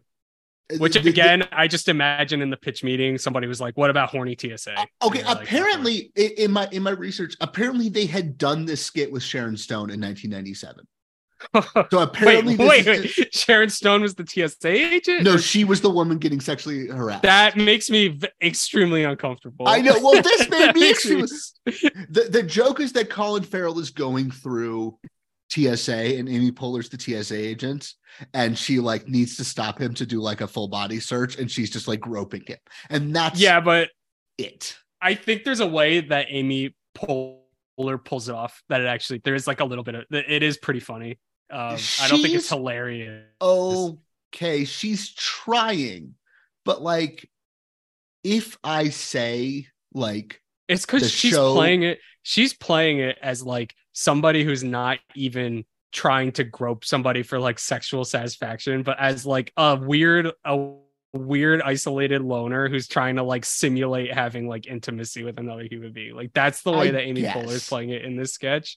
G: Uh,
H: Which
G: the- the-
H: again, I just imagine in the pitch meeting, somebody was like, "What about horny TSA?"
G: Uh, Okay,
H: you're like,
G: apparently in my in my research, apparently they had done this skit with Sharon Stone in 1997. (laughs) So apparently,
H: wait, wait,
G: is-
H: wait. Sharon Stone was the TSA agent.
G: no, she was the woman getting sexually harassed.
H: that makes me v- extremely uncomfortable.
G: I know. Well, this made me
H: makes (laughs)
G: extremely. The the joke is that Colin Farrell is going through TSA and Amy Poehler's the TSA agent, and she like needs to stop him to do like a full body search, and she's just like groping him, and that's
H: Yeah, but
G: it.
H: I think there's a way that Amy Poehler pulls it off. That it actually there is like a little bit of it is pretty funny. Um, I don't think it's hilarious.
G: Okay, she's trying, but like, if I say like
H: It's because she's
G: show-
H: playing it. She's playing it as like somebody who's not even trying to grope somebody for like sexual satisfaction, but as like a weird, a weird isolated loner who's trying to like simulate having like intimacy with another human being. Like that's the way
G: I
H: that Amy Poehler is playing it in this sketch.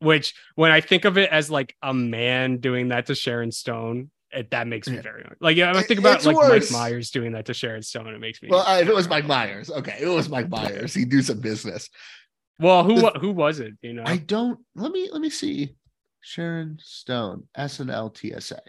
H: Which, when I think of it as like a man doing that to Sharon Stone, it, that makes me very like yeah. I think about
G: it's
H: like
G: worse.
H: Mike Myers doing that to Sharon Stone. It makes me
G: well, uh, if it was Mike Myers, okay, if it was Mike Myers, he'd do some business.
H: Well. Who
G: the-
H: who was it? You know,
G: I don't. Let me let me see. Sharon Stone, SNL TSA.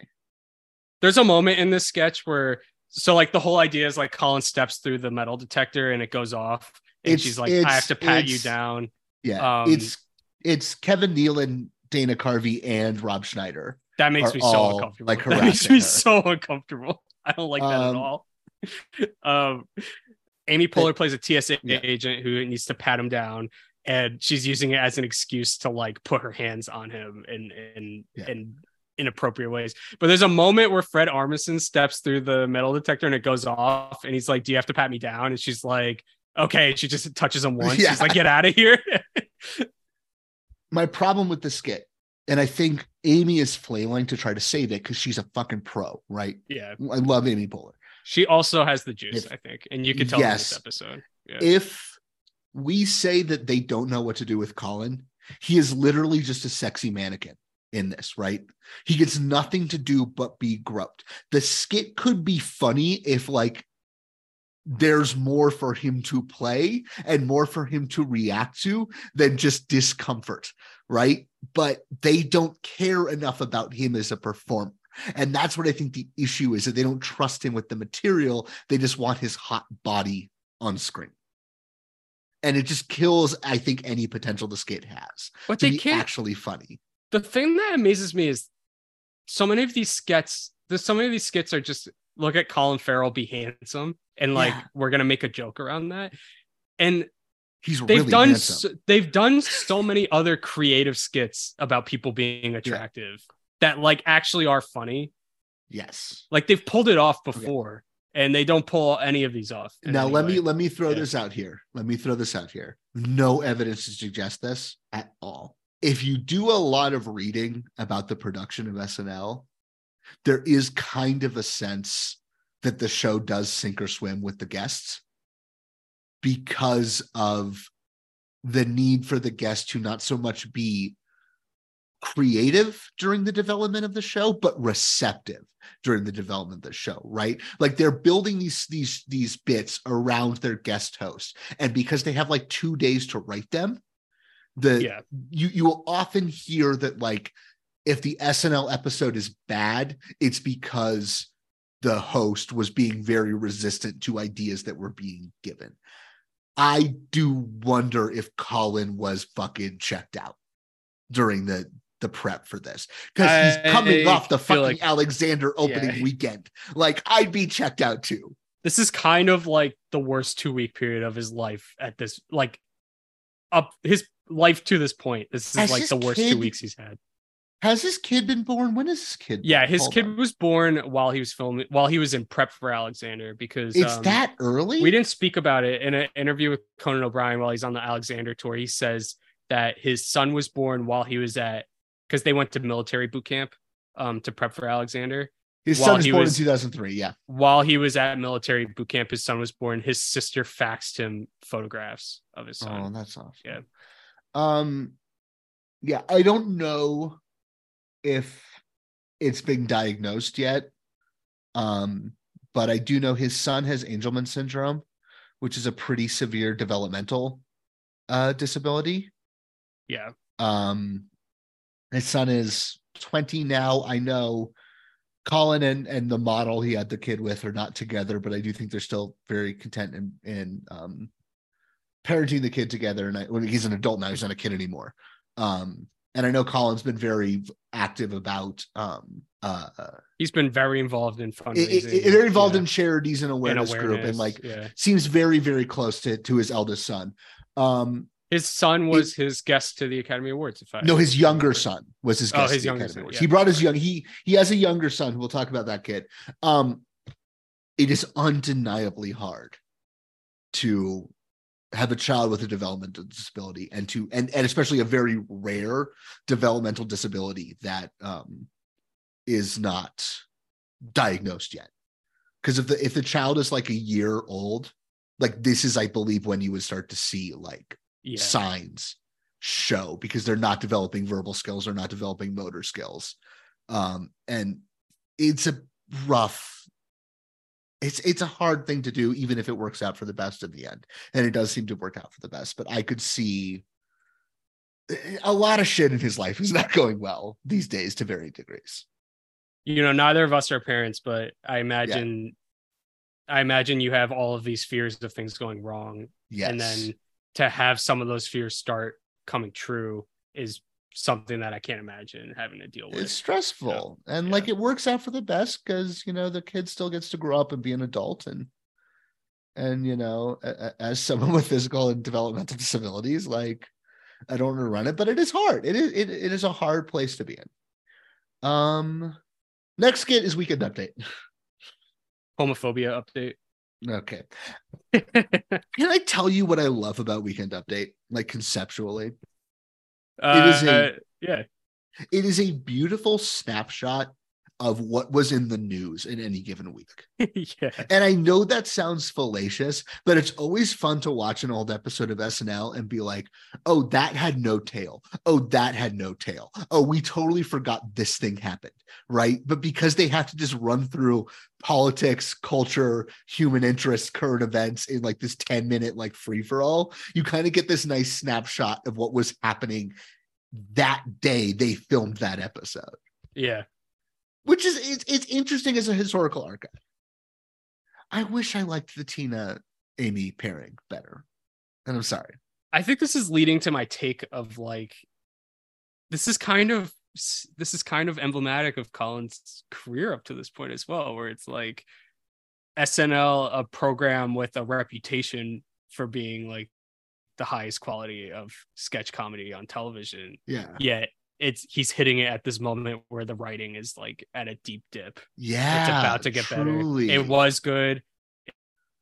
H: there's a moment in this sketch where so like the whole idea is like Colin steps through the metal detector and it goes off and
G: It's-
H: she's like I have to pat you down.
G: Yeah,
H: Um,
G: it's it's Kevin Nealon, Dana Carvey, and Rob Schneider.
H: That makes me so uncomfortable.
G: like,
H: that makes me
G: her.
H: so uncomfortable. I don't like that at
G: Um,
H: all. (laughs) um Amy Poehler plays a TSA
G: Yeah.
H: agent who needs to pat him down and she's using it as an excuse to like put her hands on him and and
G: Yeah.
H: and inappropriate ways. But there's a moment where Fred Armisen steps through the metal detector and it goes off, and he's like, "Do you have to pat me down?" And she's like, "Okay." She just touches him once.
G: Yeah. (laughs)
H: She's like, "Get out of here."
G: My problem with the skit, and I think Amy is flailing to try to save it because she's a fucking pro, right?
H: yeah.
G: I love Amy Poehler.
H: She also has the juice,
G: If-
H: I think, and you can tell in
G: Yes.
H: this episode. Yeah.
G: If we say that they don't know what to do with Colin, he is literally just a sexy mannequin in this, right? He gets nothing to do but be groped. The skit could be funny if like there's more for him to play and more for him to react to than just discomfort, right? But they don't care enough about him as a performer. And that's what I think the issue is that they don't trust him with the material. They just want his hot body on screen. And it just kills, I think, any potential the skit has
H: but
G: to
H: they
G: be
H: can't.
G: actually funny.
H: the thing that amazes me is so many of these skits. There's so many of these skits are just look at Colin Farrell be handsome, and like
G: Yeah.
H: we're gonna make a joke around that. And
G: He's
H: they've
G: really
H: done so, they've done so many other creative skits about people being attractive that like actually are funny.
G: yes.
H: Like they've pulled it off before, and they don't pull any of these off.
G: Now let
H: way.
G: me let me throw
H: Yeah.
G: this out here. Let me throw this out here. No evidence to suggest this at all. If you do a lot of reading about the production of SNL, there is kind of a sense that the show does sink or swim with the guests because of the need for the guest to not so much be creative during the development of the show but receptive during the development of the show right? Like they're building these these these bits around their guest host. And because they have like two days to write them the
H: yeah,
G: you you will often hear that like if the SNL episode is bad, it's because the host was being very resistant to ideas that were being given. I do wonder if Colin was fucking checked out during the the prep for this because he's coming
H: I
G: off the fucking
H: like-
G: Alexander opening
H: Yeah.
G: weekend. Like I'd be checked out too.
H: this is kind of like the worst two week period of his life at this like up his life to this point. This is like the worst
G: kid-
H: two weeks he's had.
G: Has this kid been born? When is this kid?
H: Yeah, his kid
G: on.
H: was born while he was filming while he was in prep for Alexander because
G: It's
H: um,
G: that early.
H: we didn't speak about it in an interview with Conan O'Brien while he's on the Alexander tour. He says that his son was born while he was at because they went to military boot camp um to prep for Alexander.
G: His
H: while
G: son was
H: he
G: born
H: was-
G: in 2003. Yeah.
H: While he was at military boot camp, his son was born. His sister faxed him photographs of his son.
G: Oh, that's awesome.
H: Yeah.
G: Um, yeah, I don't know if it's been diagnosed yet. Um, but I do know his son has Angelman syndrome, which is a pretty severe developmental uh disability.
H: yeah.
G: Um, his son is 20 now. I know Colin and and the model he had the kid with are not together, but I do think they're still very content in in um parenting the kid together. And I, when he's an adult now, he's not a kid anymore. Um, and I know Colin's been very active about um uh
H: He's been very involved in fundraising.
G: i- very involved
H: yeah,
G: in charities and awareness, group and like
H: yeah.
G: seems very very close to to his eldest son. Um,
H: His son was his guest to the Academy Awards. If I
G: No, his younger
H: remember.
G: son was his guest.
H: Oh,
G: guest.
H: his
G: at the
H: younger
G: Academy
H: son,
G: Awards.
H: yeah.
G: He brought his young. He he has a younger son. We'll talk about that kid. Um, it is undeniably hard to have a child with a developmental disability and to and and especially a very rare developmental disability that um is not diagnosed yet. Because if the if the child is like a year old, like this is, I believe, when you would start to see like
H: Yeah.
G: signs show because they're not developing verbal skills or not developing motor skills. Um and it's a rough it's it's a hard thing to do even if it works out for the best in the end. And it does seem to work out for the best but i could see a lot of shit in his life is (laughs) not going well these days to varying degrees.
H: You know, neither of us are parents, but I imagine, I imagine you have all of these fears of things going wrong,
G: yes.
H: and then to have some of those fears start coming true is something that I can't imagine having to deal with.
G: it's stressful and
H: Yeah.
G: like it works out for the best because you know the kid still gets to grow up and be an adult and and you know as someone (laughs) with physical and developmental disabilities like i don't want to run it but it is hard it is it, it is a hard place to be in Um, next skit is weekend update. (laughs)
H: Homophobia update.
G: Okay. Can I tell you what I love about weekend update? Like conceptually,
H: Uh,
G: is a-
H: yeah.
G: it is a beautiful snapshot of what was in the news in any given week. (laughs)
H: yeah.
G: And I know that sounds fallacious, but it's always fun to watch an old episode of SNL and be like, oh, that had no tail. Oh, that had no tail. Oh, we totally forgot this thing happened. Right. But because they have to just run through politics, culture, human interest, current events in like this 10 minute like free for all, you kind of get this nice snapshot of what was happening that day they filmed that episode
H: Yeah.
G: Which is it's, it's interesting as a historical archive. I wish I liked the Tina Amy pairing better. And I'm sorry.
H: I think this is leading to my take of like this is kind of this is kind of emblematic of Colin's career up to this point as well, where it's like SNL, a program with a reputation for being like the highest quality of sketch comedy on television.
G: Yeah.
H: Yet it's he's hitting it at this moment where the writing is like at a deep dip.
G: Yeah.
H: it's about to get
G: truly.
H: better. It was good.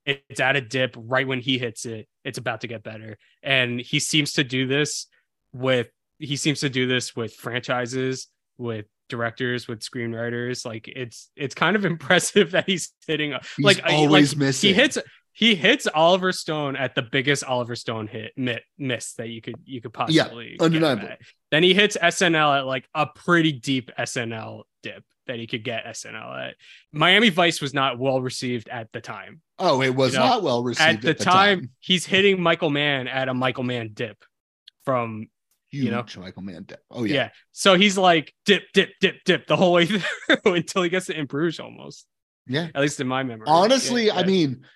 H: It's at a dip right when he hits it. It's about to get better, and he seems to do this with he seems to do this with franchises, with directors, with screenwriters. Like it's it's kind of (laughs) impressive that he's hitting.
G: He's
H: like
G: always
H: like,
G: missing.
H: He hits he hits Oliver Stone at the biggest Oliver Stone hit mi- miss that you could you could possibly him
G: undeniably.
H: Then he hits SNL at like a pretty deep SNL dip that he could get SNL at. Miami Vice was not well received at the time.
G: Oh, it was
H: you know,
G: not well received
H: At the, time, he's hitting Michael Mann at a Michael Mann dip from
G: Huge
H: you know.
G: Michael Mann. dip. Oh
H: yeah.
G: yeah.
H: So he's like dip, dip, dip, dip the whole way (laughs) through until he gets to Bruges almost.
G: Yeah.
H: At least in my memory.
G: Honestly,
H: Yeah,
G: I mean,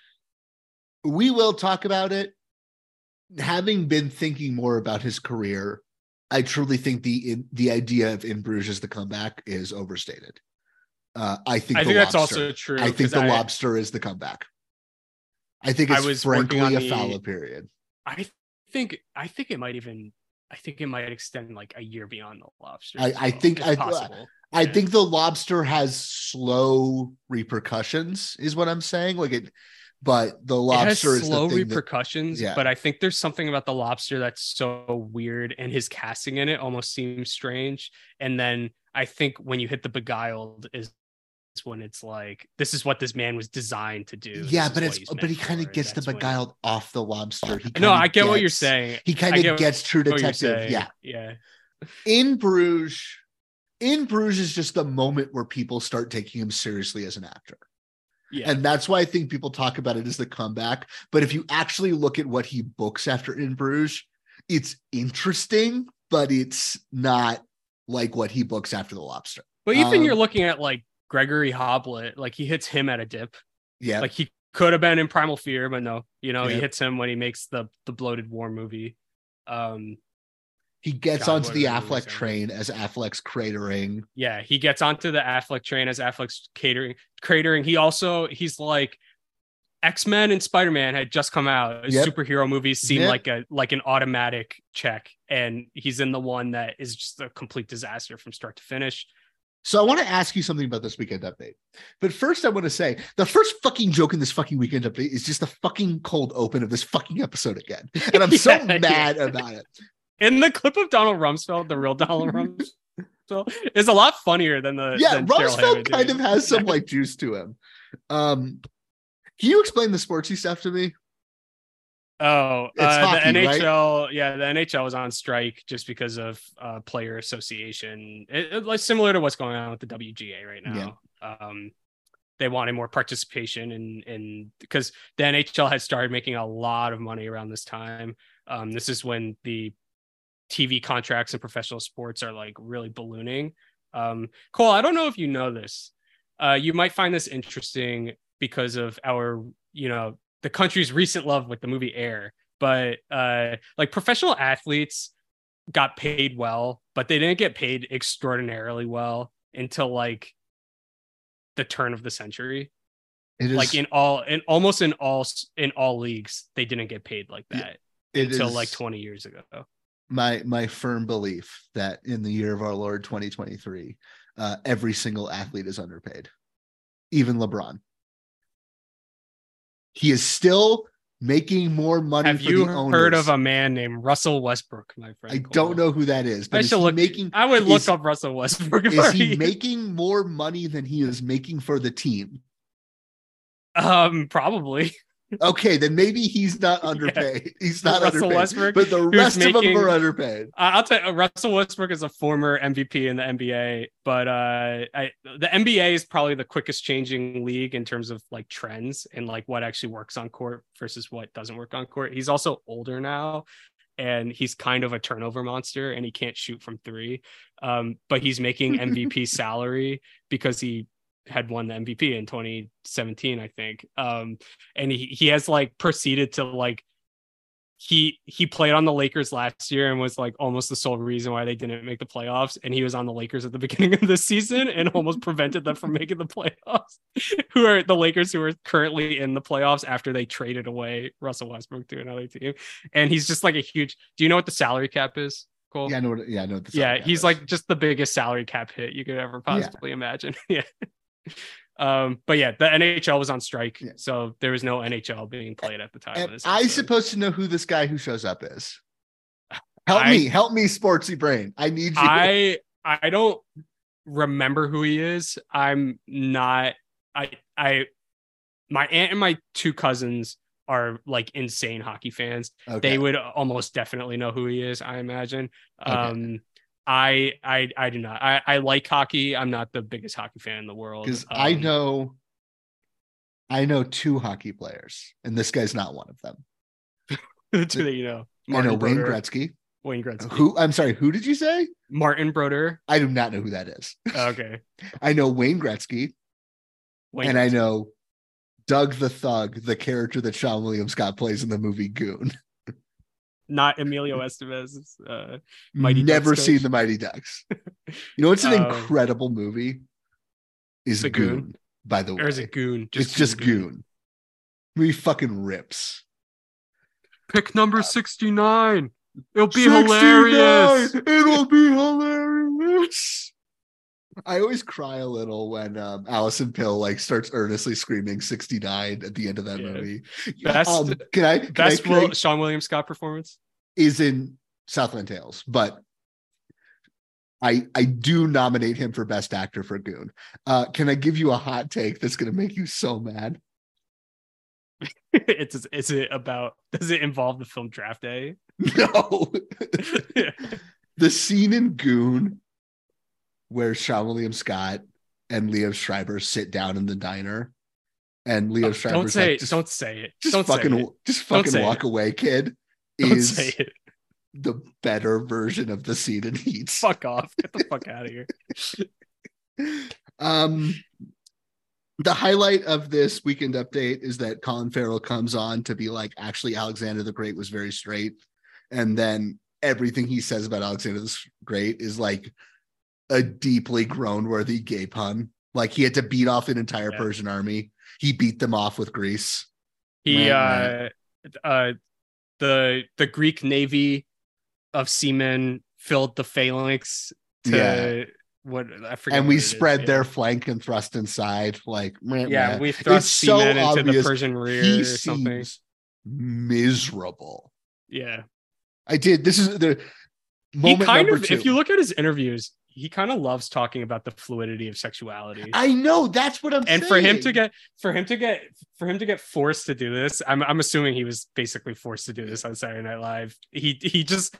G: we will talk about it. Having been thinking more about his career, I truly think the in, the idea of in Bruges as the comeback is overstated. Uh, I think
H: I think that's also true.
G: I think the lobster is the comeback. I think
H: I
G: it's
H: was
G: frankly a fallow period.
H: I think I think it might even I think it might extend like a year beyond the lobster.
G: I- I think I-
H: possible.
G: I
H: Yeah.
G: think the lobster has slow repercussions, is what I'm saying. Like it, but the
H: it has
G: lobster is
H: slow
G: thing that-
H: repercussions,
G: Yeah.
H: but I think there's something about the lobster that's so weird, and his casting in it almost seems strange. And then I think when you hit the beguiled is when it's like this is what this man was designed to do.
G: Yeah, but it's but he kind of gets the
H: when-
G: beguiled off the lobster. He
H: No, I get what you're saying.
G: He kind of
H: get
G: gets True Detective. Yeah,
H: yeah.
G: in Bruges, in Bruges is just the moment where people start taking him seriously as an actor.
H: Yeah.
G: And that's why I think people talk about it as the comeback. But if you actually look at what he books after In Bruges, it's interesting, but it's not like what he books after The Lobster.
H: But even
G: Um,
H: you're looking at like Gregory Hoblit, like he hits him at a dip.
G: Yeah.
H: Like he could have been in Primal Fear, but no, you know,
G: Yeah.
H: he hits him when he makes the the bloated war movie. Um,
G: he gets
H: God,
G: onto the Affleck train as Affleck's cratering.
H: yeah, he gets onto the Affleck train as Affleck's catering cratering. He also he's like X-Men and Spider-Man had just come out.
G: Yep.
H: Superhero movies seem
G: Yep.
H: like a like an automatic check, and he's in the one that is just a complete disaster from start to finish.
G: So I want to ask you something about this weekend update. But first, I want to say the first fucking joke in this fucking weekend update is just the fucking cold open of this fucking episode again. And I'm so (laughs)
H: Yeah,
G: mad
H: yeah.
G: about it.
H: In the clip of Donald Rumsfeld, the real Donald (laughs) Rumsfeld is a lot funnier than the
G: Yeah,
H: than
G: Rumsfeld kind of has some like juice to him. Um, can you explain the sportsy stuff to me?
H: Oh, uh,
G: hockey,
H: the
G: right?
H: NHL, yeah, the NHL was on strike just because of uh, player association. It, it- like similar to what's going on with the WGA right now. Um, they wanted more participation in in because the NHL had started making a lot of money around this time. Um, this is when the TV contracts and professional sports are like really ballooning. Um, Cole, I don't know if you know this. Uh, you might find this interesting because of our, you know, the country's recent love with the movie Air. But uh, like professional athletes got paid well, but they didn't get paid extraordinarily well until like the turn of the century.
G: It is
H: like in all, in almost in all in all leagues, they didn't get paid like that until
G: is-
H: like 20 years ago.
G: My my firm belief that in the year of our Lord 2023, uh, every single athlete is underpaid, even LeBron. He is still making more money.
H: Have you heard of a man named Russell Westbrook, my friend?
G: I
H: Cole?
G: don't know who that is, but
H: I
G: is
H: look.
G: making.
H: I would look
G: is-
H: up Russell Westbrook.
G: Is he making more money than he is making for the team?
H: Um, probably.
G: Okay, then maybe he's not (laughs) underpaid. He's not
H: Russell
G: underpaid,
H: Westbrook,
G: but the rest of them are underpaid.
H: I'll tell you, Russell Westbrook is a former MVP in the NBA, but uh, I, the NBA is probably the quickest changing league in terms of like trends and like what actually works on court versus what doesn't work on court. He's also older now, and he's kind of a turnover monster, and he can't shoot from three. Um, but he's making MVP (laughs) salary because he had won the MVP in 2017, I think. Um, and he he has like proceeded to like he he played on the Lakers last year and was like almost the sole reason why they didn't make the playoffs. And he was on the Lakers at the (laughs) beginning of the season and almost prevented them from making the playoffs. (laughs) who are the Lakers who are currently in the playoffs after they traded away Russell Westbrook to another team. And he's just like a huge. Do you know what the salary cap is? Cole?
G: Yeah, I know. What, yeah, I know.
H: Yeah, he's
G: is.
H: like just the biggest salary cap hit you could ever
G: Yeah.
H: possibly imagine. (laughs) yeah. Um, but yeah, the NHL was on strike,
G: Yeah.
H: so there was no NHL being played at the time.
G: I supposed to know who this guy who shows up is? (laughs) Help
H: I-
G: me, help me, sportsy brain. I need you.
H: I I don't remember who he is. I'm not I I my aunt and my two cousins are like insane hockey fans.
G: okay.
H: They would almost definitely know who he is, I imagine.
G: Okay.
H: Um I I I do not. I I like hockey. I'm not the biggest hockey fan in the world.
G: because I
H: Um,
G: know, I know two hockey players, and this guy's not one of them.
H: the two that you know.
G: I know Wayne
H: Broder-
G: Gretzky.
H: Wayne Gretzky.
G: Who? I'm sorry. Who did you say?
H: Martin Brodeur.
G: I do not know who that is.
H: Okay. (laughs)
G: I know Wayne Gretzky,
H: Wayne
G: and I know Doug the Thug, the character that Seann William Scott plays in the movie Goon.
H: Not Emilio Estevez. Uh Mighty
G: Never
H: Ducks
G: seen
H: coach.
G: the Mighty Ducks. (laughs) You know, it's an
H: Um,
G: incredible movie. Is Goon,
H: Goon?
G: by the way.
H: or is it Goon?
G: it's just Goon. Movie fucking rips.
H: Pick number 69. It'll be
G: 69!
H: hilarious.
G: It'll be hilarious. I always cry a little when um, Alison Pill like starts earnestly screaming 69 at the end of that
H: Yeah.
G: movie.
H: Best-
G: um, can I can
H: Best
G: I, can I-
H: Will, Seann William Scott performance.
G: is in Southland Tales, but I I do nominate him for best actor for Goon. Uh, can I give you a hot take that's gonna make you so mad? (laughs)
H: it's is it about does it involve the film Draft Day? (laughs)
G: No. (laughs) the scene in Goon where Seann William Scott and Liev Schreiber sit down in the diner, and Liev Schreiber
H: don't say
G: like,
H: it.
G: just,
H: Don't say it.
G: just
H: don't
G: fucking
H: it.
G: just fucking walk
H: it.
G: away, kid. (laughs)
H: Don't
G: is
H: say it.
G: the better version of the scene in Heat.
H: Fuck off. Get the fuck out of here. (laughs)
G: Um, the highlight of this weekend update is that Colin Farrell comes on to be like, actually, Alexander the Great was very straight. And then everything he says about Alexander the Great is like a deeply groan worthy gay pun. Like he had to beat off an entire
H: Yeah.
G: Persian army. He beat them off with Greece.
H: He
G: Right,
H: uh uh the the Greek navy of seamen filled the phalanx to
G: Yeah.
H: what I forget.
G: And we spread
H: yeah.
G: their flank and thrust inside. Like, meh,
H: yeah,
G: meh.
H: we thrust
G: It's so
H: seamen into the Persian rear
G: he
H: or something.
G: seems miserable.
H: Yeah.
G: I did. This is the
H: He
G: moment
H: kind
G: number
H: of
G: two.
H: if you look at his interviews, he kind of loves talking about the fluidity of sexuality.
G: I know that's what I'm saying.
H: and
G: saying.
H: for him to get for him to get for him to get forced to do this i'm, I'm assuming he was basically forced to do this on saturday night live he he just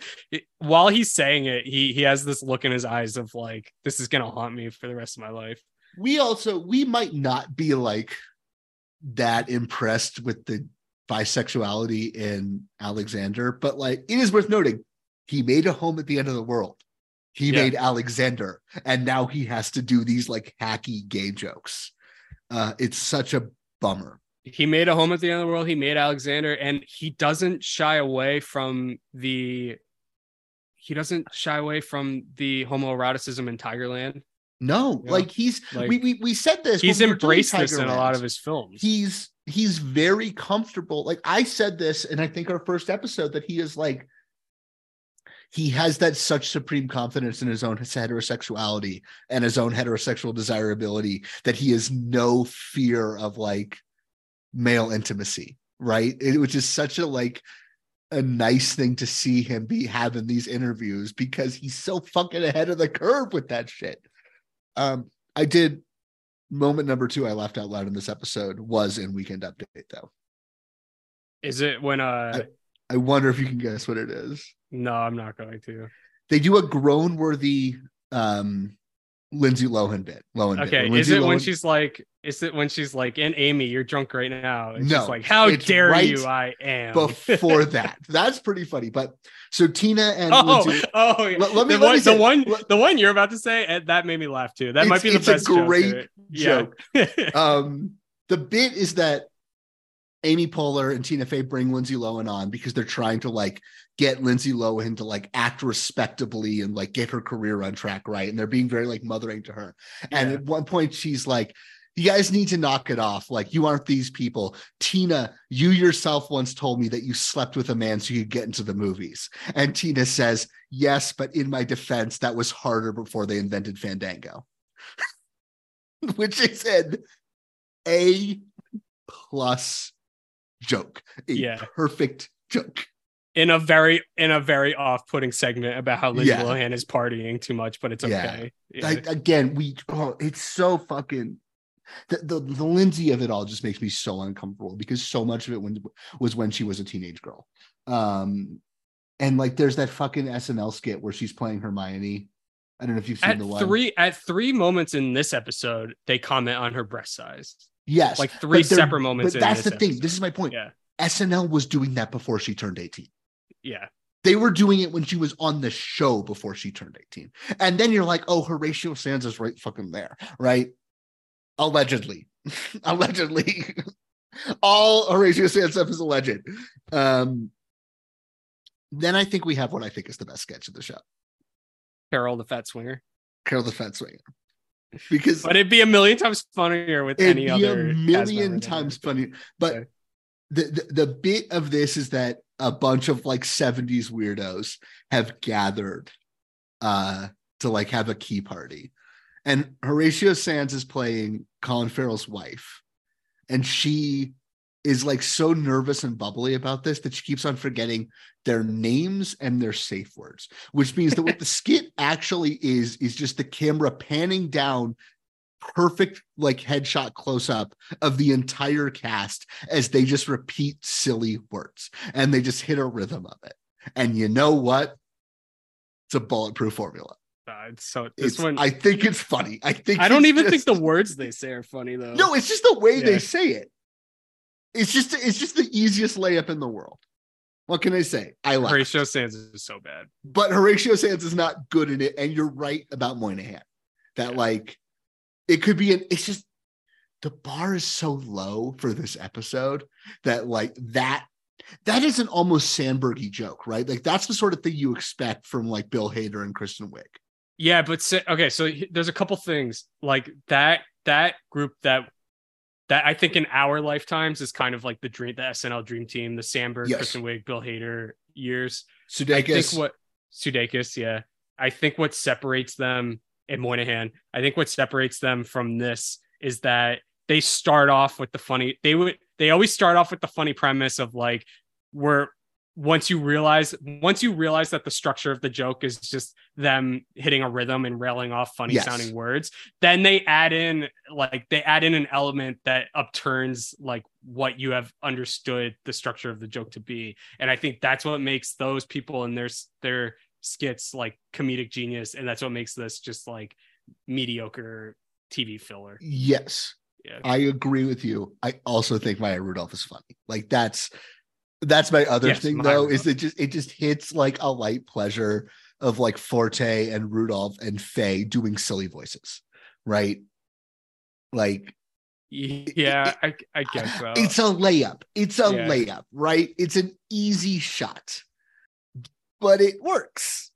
H: while he's saying it he he has this look in his eyes of like this is gonna haunt me for the rest of my life
G: we also we might not be like that impressed with the bisexuality in Alexander, but like it is worth noting, he made a home at the end of the world. He
H: Yeah.
G: made Alexander, and now he has to do these like hacky gay jokes. Uh, it's such a bummer.
H: he made a home at the end of the world he made alexander and he doesn't shy away from the he doesn't shy away from the homoeroticism in tigerland
G: No,
H: Yeah.
G: like he's
H: Like,
G: we, we we said this.
H: he's
G: we
H: embraced this in a lot of his films
G: he's he's very comfortable like i said this and i think our first episode that he is like he has that such supreme confidence in his own heterosexuality and his own heterosexual desirability that he has no fear of like male intimacy, right? It, which is such a like a nice thing to see him be having these interviews because he's so fucking ahead of the curve with that shit. Um, I did moment number two I laughed out loud in this episode was in Weekend Update though.
H: Is it when uh
G: I wonder if you can guess what it is.
H: No, I'm not going to.
G: They do a groan worthy um Lindsay Lohan bit. Lohan.
H: Okay,
G: When
H: is it when she's like is it when she's like, and Amy, you're drunk right now? It's
G: No,
H: just like, how dare
G: right
H: you? I am
G: before (laughs) that? That's pretty funny. But so Tina and
H: Oh,
G: Lindsay (laughs)
H: oh, yeah.
G: Let- let me-
H: the,
G: let
H: one,
G: me say-
H: the one,
G: let-
H: the one you're about to say, and that made me laugh too. That might be the
G: it's a
H: best joke
G: great
H: to it. Yeah. (laughs)
G: um the bit is that Amy Poehler and Tina Fey bring Lindsay Lohan on because they're trying to like get Lindsay Lohan to like act respectably and like get her career on track right. And they're being very like mothering to her. And at one point she's like, you guys need to knock it off. Like, you aren't these people. Tina, you yourself once told me that you slept with a man so you could get into the movies. And Tina says, Yes, but in my defense, that was harder before they invented Fandango, (laughs) which is an A plus joke. A
H: Yeah.
G: perfect joke.
H: in a very in a very off-putting segment about how Lindsay
G: Yeah.
H: Lohan is partying too much, but it's okay. Yeah.
G: I, again, we oh, it's so fucking the, the the Lindsay of it all just makes me so uncomfortable because so much of it when was when she was a teenage girl. Um and like there's that fucking SNL skit where she's playing Hermione. I don't know if you've seen
H: at
G: the one.
H: three at three moments in this episode, they comment on her breast size.
G: Yes,
H: Like three separate moments.
G: But that's the thing.
H: episode.
G: This is my point.
H: Yeah,
G: SNL was doing that before she turned 18.
H: yeah.
G: They were doing it when she was on the show before she turned 18. And then you're like, oh, Horatio Sanz is right fucking there, right? Allegedly. (laughs) Allegedly. (laughs) All Horatio Sanz stuff is alleged. Um, then I think we have what I think is the best sketch of the show.
H: Carol the fat swinger.
G: Carol the Fat Swinger. Because
H: But it'd be a million times funnier with
G: it'd
H: any
G: be
H: other
G: a million times funnier. But
H: Okay.
G: the, the the bit of this is that a bunch of like 70s weirdos have gathered uh to like have a key party. And Horatio Sanz is playing Colin Farrell's wife. And she is like so nervous and bubbly about this that she keeps on forgetting their names and their safe words, which means that what the (laughs) skit actually is is just the camera panning down perfect like headshot close up of the entire cast as they just repeat silly words and they just hit a rhythm of it. And you know what? It's a bulletproof formula.
H: Uh, so this
G: It's,
H: one,
G: I think it's funny. I think
H: I don't even think the words they say are funny though.
G: no, it's just the way
H: Yeah.
G: they say it. It's just it's just the easiest layup in the world. What can I say? I like
H: Horatio Sanz is so bad.
G: but Horatio Sanz is not good in it. And you're right about Moynihan. That
H: Yeah.
G: like it could be an it's just the bar is so low for this episode that like that that is an almost Sambergy joke, right? Like that's the sort of thing you expect from like Bill Hader and Kristen Wiig.
H: Yeah, but okay, so there's a couple things like that. That group that that I think in our lifetimes is kind of like the dream, the SNL dream team, the Samberg,
G: Yes.
H: Kristen Wiig, Bill Hader years. I think what Sudeikis, yeah. I think what separates them and Moynihan, I think what separates them from this is that they start off with the funny. They would they always start off with the funny premise of like we're once you realize once you realize that the structure of the joke is just them hitting a rhythm and railing off funny
G: Yes.
H: sounding words then they add in like they add in an element that upturns like what you have understood the structure of the joke to be and i think that's what makes those people and their their skits like comedic genius and that's what makes this just like mediocre tv filler
G: yes,
H: yeah
G: I agree with you. I also think Maya Rudolph is funny. Like that's that's my other
H: Yes,
G: thing though, is it just it just hits like a light pleasure of like Forte and Rudolph and Fey doing silly voices, right? Like
H: yeah i, I guess so
G: it's a layup. It's a
H: Yeah.
G: layup, right? It's an easy shot, but it works.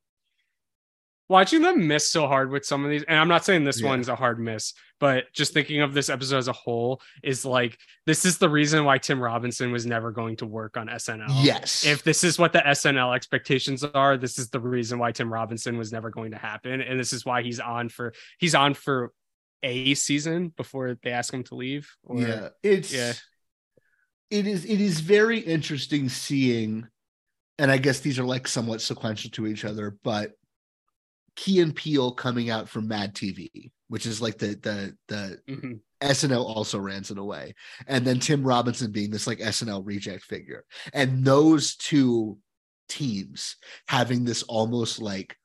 H: Watching them miss so hard with some of these and i'm not saying this
G: Yeah.
H: one's a hard miss but just thinking of this episode as a whole is like this is the reason why tim robinson was never going to work on snl
G: Yes.
H: if this is what the snl expectations are this is the reason why tim robinson was never going to happen and this is why he's on for he's on for a season before they ask him to leave or
G: yeah, it's
H: yeah.
G: it is it is very interesting seeing, and I guess these are like somewhat sequential to each other, but Key and Peele coming out from Mad TV, which is like the the the
H: Mhm.
G: SNL also rans a way, and then Tim Robinson being this like SNL reject figure, and those two teams having this almost like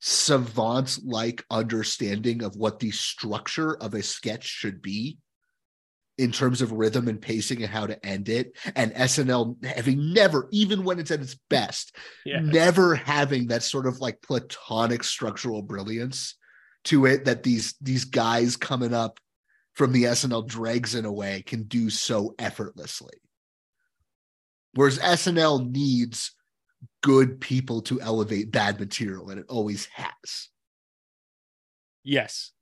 G: savant like understanding of what the structure of a sketch should be in terms of rhythm and pacing and how to end it and SNL having never even when it's at its best
H: yeah
G: never having that sort of like platonic structural brilliance to it that these these guys coming up from the SNL dregs in a way can do so effortlessly. Whereas SNL needs good people to elevate bad material, and it always has.
H: Yes.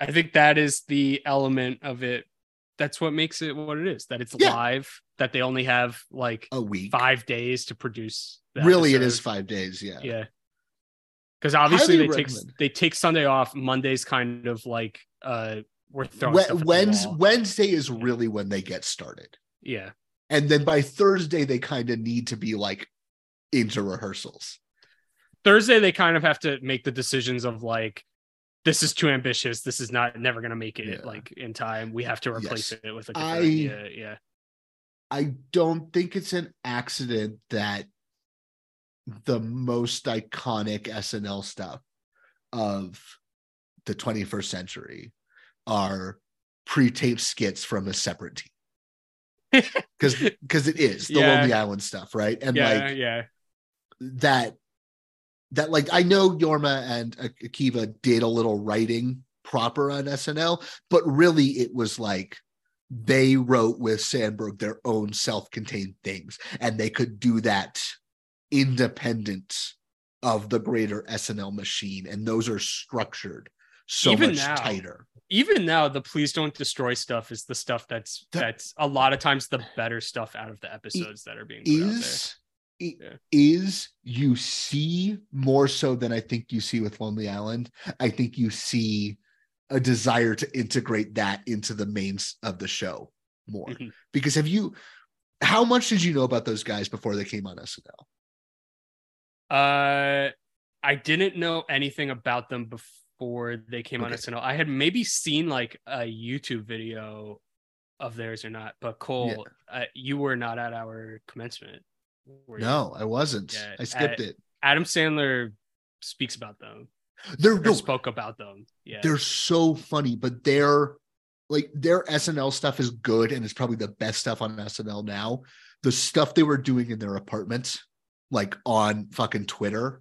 H: I think that is the element of it. That's what makes it what it is. That it's
G: Yeah.
H: live, that they only have like
G: A week.
H: five days to produce.
G: really, it
H: episode.
G: is five days. Yeah.
H: Yeah. Because obviously
G: Highly
H: they take they take Sunday off. Monday's kind of like uh we're throwing
G: We-
H: stuff at the
G: Wednes-
H: wall.
G: Wednesday is really when they get started.
H: Yeah.
G: And then by Thursday, they kind of need to be like into rehearsals.
H: Thursday they kind of have to make the decisions of like this is too ambitious. This is not never gonna make it
G: Yeah.
H: like in time. We have to replace
G: Yes.
H: it with a
G: I-
H: different yeah.
G: I don't think it's an accident that the most iconic SNL stuff of the 21st century are pre-taped skits from a separate team. (laughs) Because because it is the
H: Yeah.
G: Lonely Island stuff, right? And
H: yeah,
G: like
H: yeah.
G: that that like I know Jorma and Akiva did a little writing proper on SNL, but really it was like they wrote with Samberg their own self-contained things, and they could do that independent of the greater SNL machine, and those are structured so
H: Even
G: much
H: now,
G: tighter.
H: even now the please don't destroy stuff is the stuff that's
G: That-
H: that's a lot of times the better stuff out of the episodes that are being put out there.
G: Is i-
H: Yeah.
G: is you see more so than I think you see with Lonely Island. I think you see a desire to integrate that into the mains of the show more.
H: Mhm.
G: Because have you how much did you know about those guys before they came on SNL?
H: Uh, I didn't know anything about them before they came on SNL. I had maybe seen like a YouTube video of theirs or not, but Cole, uh, you were not at our commencement. Were you?
G: No, I wasn't.
H: Yeah,
G: I skipped it.
H: Adam Sandler speaks about them.
G: They're no,
H: spoke about them. Yeah.
G: they're so funny, but their like their SNL stuff is good and it's probably the best stuff on SNL now. The stuff they were doing in their apartment, like on fucking Twitter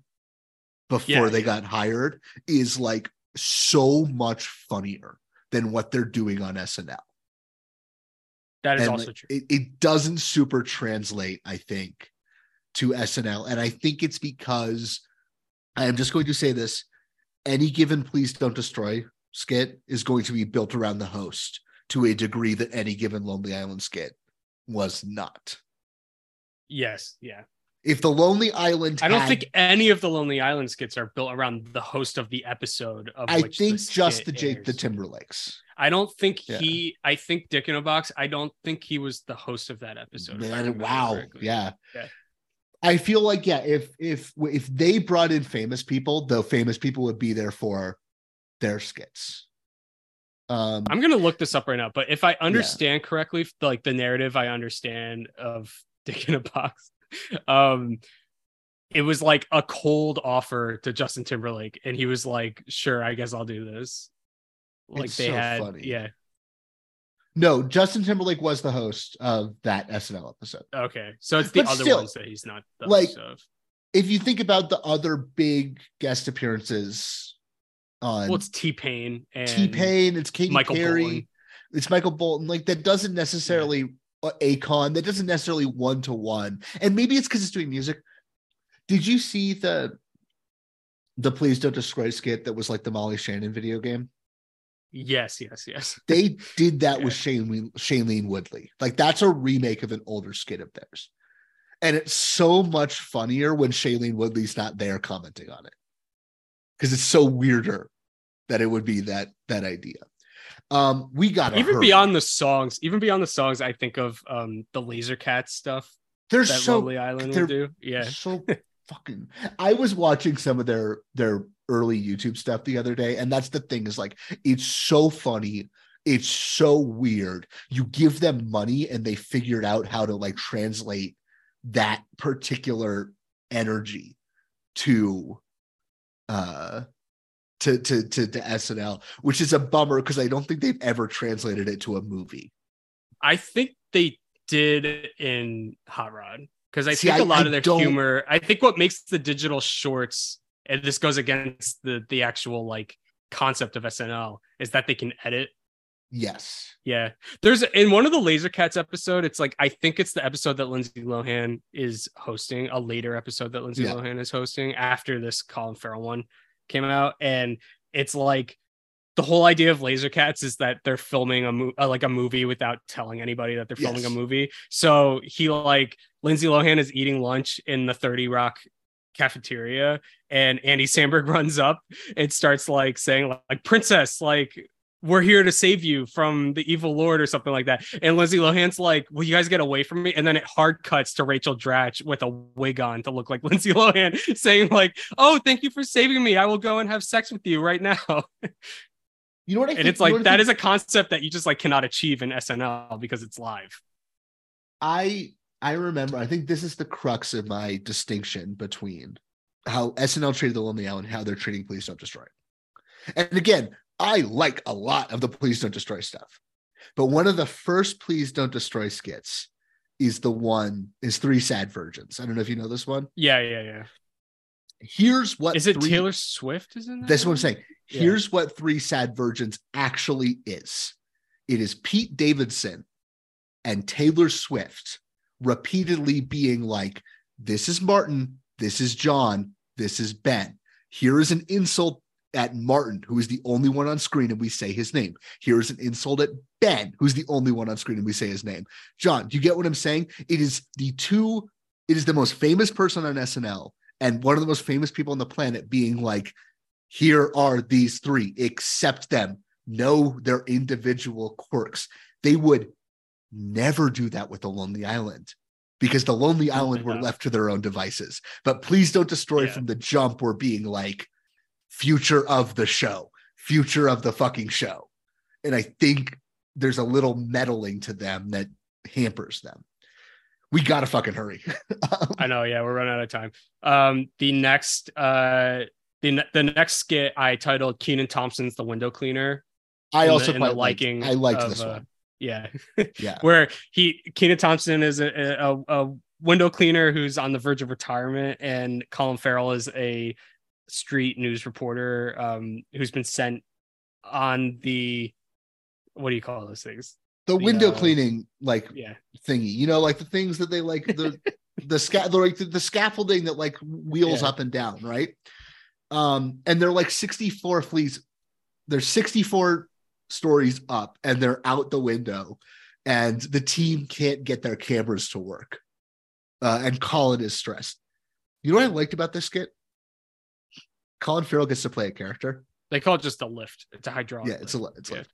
G: before
H: Yeah,
G: they
H: yeah.
G: got hired, is like so much funnier than what they're doing on SNL.
H: that is
G: and
H: also
G: like,
H: true.
G: It, it doesn't super translate, I think, to SNL. And I think it's because I am just going to say this any given Please Don't Destroy skit is going to be built around the host to a degree that any given Lonely Island skit was not.
H: yes. Yeah.
G: If the Lonely Island,
H: I don't
G: had-
H: think any of the Lonely Island skits are built around the host of the episode of
G: I think
H: the
G: just the Jake the. Timberlakes.
H: I don't think
G: Yeah.
H: he. I think Dick in a Box. I don't think he was the host of that episode.
G: Man, wow, yeah.
H: Yeah.
G: I feel like yeah, if if if they brought in famous people, the famous people would be there for their skits. Um,
H: I'm gonna look this up right now. But if I understand correctly, like the narrative I understand of (laughs) Dick in a Box, um, it was like a cold offer to Justin Timberlake, and he was like, "Sure, I guess I'll do this." Like
G: It's
H: they
G: so
H: had,
G: funny.
H: yeah.
G: No, Justin Timberlake was the host of that SNL episode.
H: Okay, so it's the
G: But
H: other
G: still,
H: ones that he's not the
G: like,
H: host of.
G: If you think about the other big guest appearances on
H: Well, it's T Pain and
G: T Pain, it's Katy
H: Michael
G: Perry,
H: Bolton.
G: it's Michael Bolton. Like that doesn't necessarily uh, Akon. That doesn't necessarily one to one. And maybe it's because it's doing music. Did you see the the Please Don't Destroy skit that was like the Molly Shannon video game.
H: Yes, yes, yes. (laughs)
G: They did that
H: Yeah.
G: with Shane Shailene Woodley. Like that's a remake of an older skit of theirs. And it's so much funnier when Shailene Woodley's not there commenting on it. Because it's so weirder that it would be that that idea. Um, we got
H: Even beyond the songs, even beyond the songs, I think of um the Laser Cat stuff
G: They're
H: that
G: so
H: Lonely Island would do. Yeah.
G: so (laughs) fucking I was watching some of their their early YouTube stuff the other day, and that's the thing is like it's so funny, it's so weird. You give them money and they figured out how to like translate that particular energy to uh to to to, to SNL, which is a bummer because I don't think they've ever translated it to a movie.
H: I think they did in Hot Rod because I
G: See,
H: think a lot
G: I
H: of their
G: don't-
H: humor. I think what makes the digital shorts, and this goes against the the actual like concept of SNL, is that they can edit.
G: Yes.
H: Yeah, there's in one of the Laser Cats episode. It's like I think it's the episode that Lindsay Lohan is hosting, a later episode that Lindsay
G: Yeah.
H: Lohan is hosting after this Colin Farrell one came out, and it's like the whole idea of Laser Cats is that they're filming a mo- uh, like a movie without telling anybody that they're filming
G: Yes.
H: a movie. So he like Lindsay Lohan is eating lunch in the 30 Rock cafeteria and Andy Samberg (laughs) runs up and starts like saying like princess like we're here to save you from the evil lord or something like that and Lindsay Lohan's like will you guys get away from me and then it hard cuts to Rachel Dratch with a wig on to look like (laughs) Lindsay Lohan saying like oh thank you for saving me I will go and have sex with you right now (laughs)
G: You know what I mean?
H: and
G: think-
H: it's
G: you know
H: like
G: what I
H: that
G: think-
H: is a concept that you just like cannot achieve in SNL because it's live
G: I I remember. I think this is the crux of my distinction between how SNL treated the Lonely Island, and how they're treating Please Don't Destroy. And again, I like a lot of the Please Don't Destroy stuff, but one of the first Please Don't Destroy skits is the one is Three Sad Virgins. I don't know if you know this one.
H: yeah yeah yeah
G: Here's what
H: is it
G: Three-
H: Taylor Swift is in that
G: That's what I'm saying.
H: Yeah.
G: Here's what Three Sad Virgins actually is it is Pete Davidson and Taylor Swift repeatedly being like, This is Martin, this is John, this is Ben. Here is an insult at Martin, who is the only one on screen, and we say his name. Here is an insult at Ben, who's the only one on screen, and we say his name. John, do you get what I'm saying? It is the two, it is the most famous person on SNL and one of the most famous people on the planet being like, here are these three, accept them, know their individual quirks. They would never do that with the Lonely Island because the Lonely Island were left to their own devices. But please don't destroy
H: Yeah.
G: from the jump. We're being like, future of the show, future of the fucking show. And I think there's a little meddling to them that hampers them. We gotta fucking hurry. (laughs)
H: I know, yeah, we're running out of time. Um, the next, uh, the the next skit I titled Kenan Thompson's the window cleaner.
G: I also
H: the
G: quite liked,
H: liking.
G: I liked
H: of,
G: this
H: uh,
G: one.
H: Yeah,
G: Yeah. (laughs)
H: where he Kenan Thompson is a, a a window cleaner who's on the verge of retirement, and Colin Farrell is a street news reporter um, who's been sent on the what do you call those things?
G: the
H: the,
G: window
H: uh,
G: cleaning like
H: Yeah,
G: thingy you know like the things that they like the (laughs) the sca- the, like the, the scaffolding that like wheels
H: Yeah.
G: up and down right um and they're like 64 fleas they're 64 stories up and they're out the window and the team can't get their cameras to work uh, and colin is stressed you know what i liked about this skit colin farrell gets to play a character
H: they call it just a lift. It's a hydraulic.
G: yeah it's a
H: lift.
G: it's like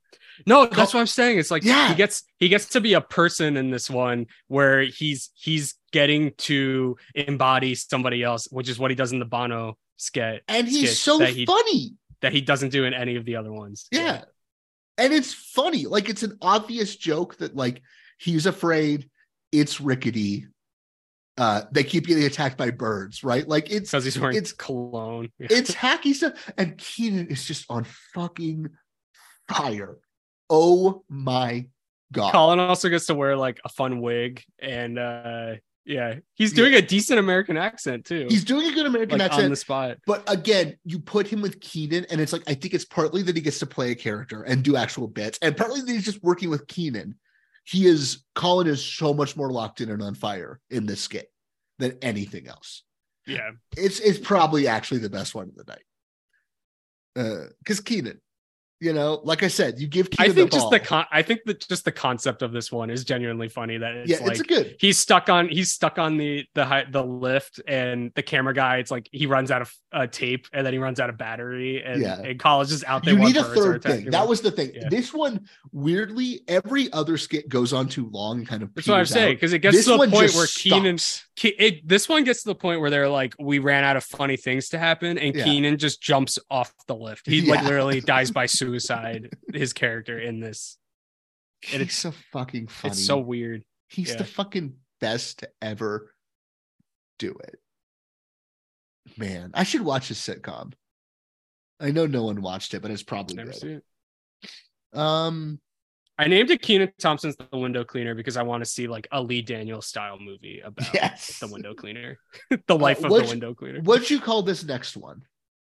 H: No, that's what I'm saying. It's like
G: Yeah.
H: he gets he gets to be a person in this one where he's he's getting to embody somebody else, which is what he does in the Bono skit.
G: and he's so
H: that he,
G: funny
H: that he doesn't do in any of the other ones.
G: Yeah. And it's funny. Like it's an obvious joke that like he's afraid it's rickety. Uh they keep getting attacked by birds, right? Like it's
H: because he's wearing
G: it's
H: cologne. Yeah. (laughs)
G: it's hacky stuff. And Kenan is just on fucking fire. Oh my god.
H: Colin also gets to wear like a fun wig, and uh yeah, he's
G: Yeah.
H: doing a decent American accent too.
G: He's doing a good American
H: like
G: accent.
H: on the spot.
G: But again, you put him with Kenan, and it's like I think it's partly that he gets to play a character and do actual bits, and partly that he's just working with Kenan. He is Colin is so much more locked in and on fire in this skit than anything else.
H: Yeah,
G: It's it's probably actually the best one of the night. Uh, because Kenan, you know, like I said, you give
H: I think
G: the
H: just the con- I think that just the concept of this one is genuinely funny. That it's
G: yeah,
H: like
G: it's a good.
H: he's stuck on he's stuck on the the high, the lift and the camera guy. It's like he runs out of uh, tape and then he runs out of battery and,
G: Yeah.
H: and college is out there.
G: You need a third thing. That was the thing.
H: Yeah.
G: This one, weirdly, every other skit goes on too long and kind of.
H: That's what I'm saying because it gets
G: This
H: to the point where
G: Kenan.
H: Ke- it, this one gets to the point where they're like, we ran out of funny things to happen, and
G: Yeah.
H: Kenan just jumps off the lift. He like literally dies by suicide. (laughs) Suicide his character in this, and
G: He's so fucking funny.
H: it's so weird.
G: He's
H: yeah.
G: the fucking best to ever do it. Man, I should watch his sitcom. I know no one watched it, but it's probably
H: Never
G: good.
H: it.
G: Um,
H: I named it Kenan Thompson's The Window Cleaner because I want to see like a Lee Daniels style movie about
G: yes.
H: the window cleaner, (laughs) (laughs) the life of the window cleaner.
G: What'd you call this next one?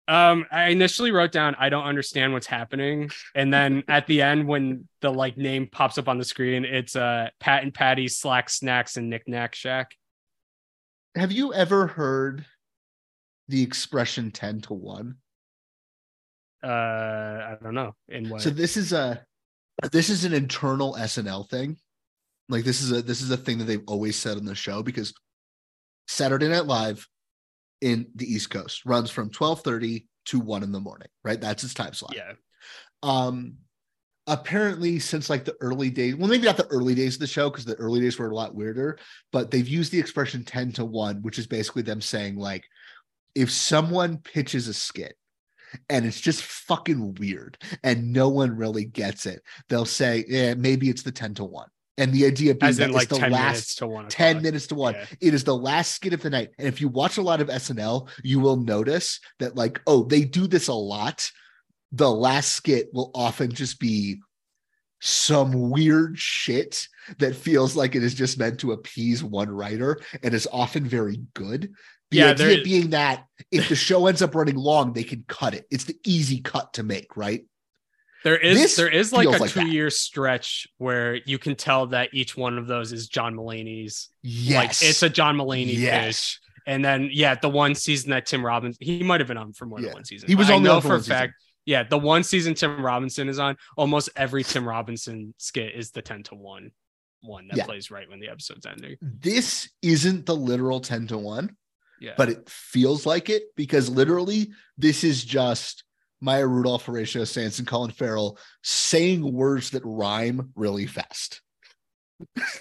H: Um, I initially wrote down I don't understand what's happening, and then at the end when the like name pops up on the screen, it's uh Pat and Patty Slack Snacks and Knick Knack Shack.
G: Have you ever heard the expression 10 to 1?
H: Uh, I don't know in what.
G: So this is a this is an internal SNL thing. Like this is a this is a thing that they've always said on the show because Saturday Night Live in the East Coast runs from 12:30 to 1 in the morning, right? That's its time slot.
H: yeah,
G: Um apparently since like the early days, well maybe not the early days of the show because the early days were a lot weirder, but they've used the expression 10 to 1, which is basically them saying like if someone pitches a skit and it's just fucking weird and no one really gets it, they'll say, yeah, maybe it's the 10 to 1. And the idea being
H: as
G: that
H: in
G: it's the last
H: minutes to one.
G: 10 minutes to one.
H: Yeah.
G: It is the last skit of the night. And if you watch a lot of SNL, you will notice that, like, oh, they do this a lot. The last skit will often just be some weird shit that feels like it is just meant to appease one writer and is often very good. The
H: Yeah,
G: idea being that if the show ends up running long, they can cut it. It's the easy cut to make, right?
H: There is
G: This
H: there is like a
G: like that.
H: two year stretch where you can tell that each one of those is John Mulaney's.
G: Yes.
H: Like it's a John Mulaney
G: yes.
H: pitch. And then yeah, the one season that Tim Robbins he might have been on for more
G: Yeah.
H: than one season.
G: He was
H: I know
G: on for
H: for a fact. Yeah, the one season Tim Robinson is on, almost every Tim Robinson skit is the 10 to 1 one that
G: Yeah.
H: plays right when the episode's ending.
G: This isn't the literal 10 to 1.
H: Yeah.
G: but it feels like it because literally this is just Maya Rudolph, Horatio Sanz, and Colin Farrell saying words that rhyme really fast.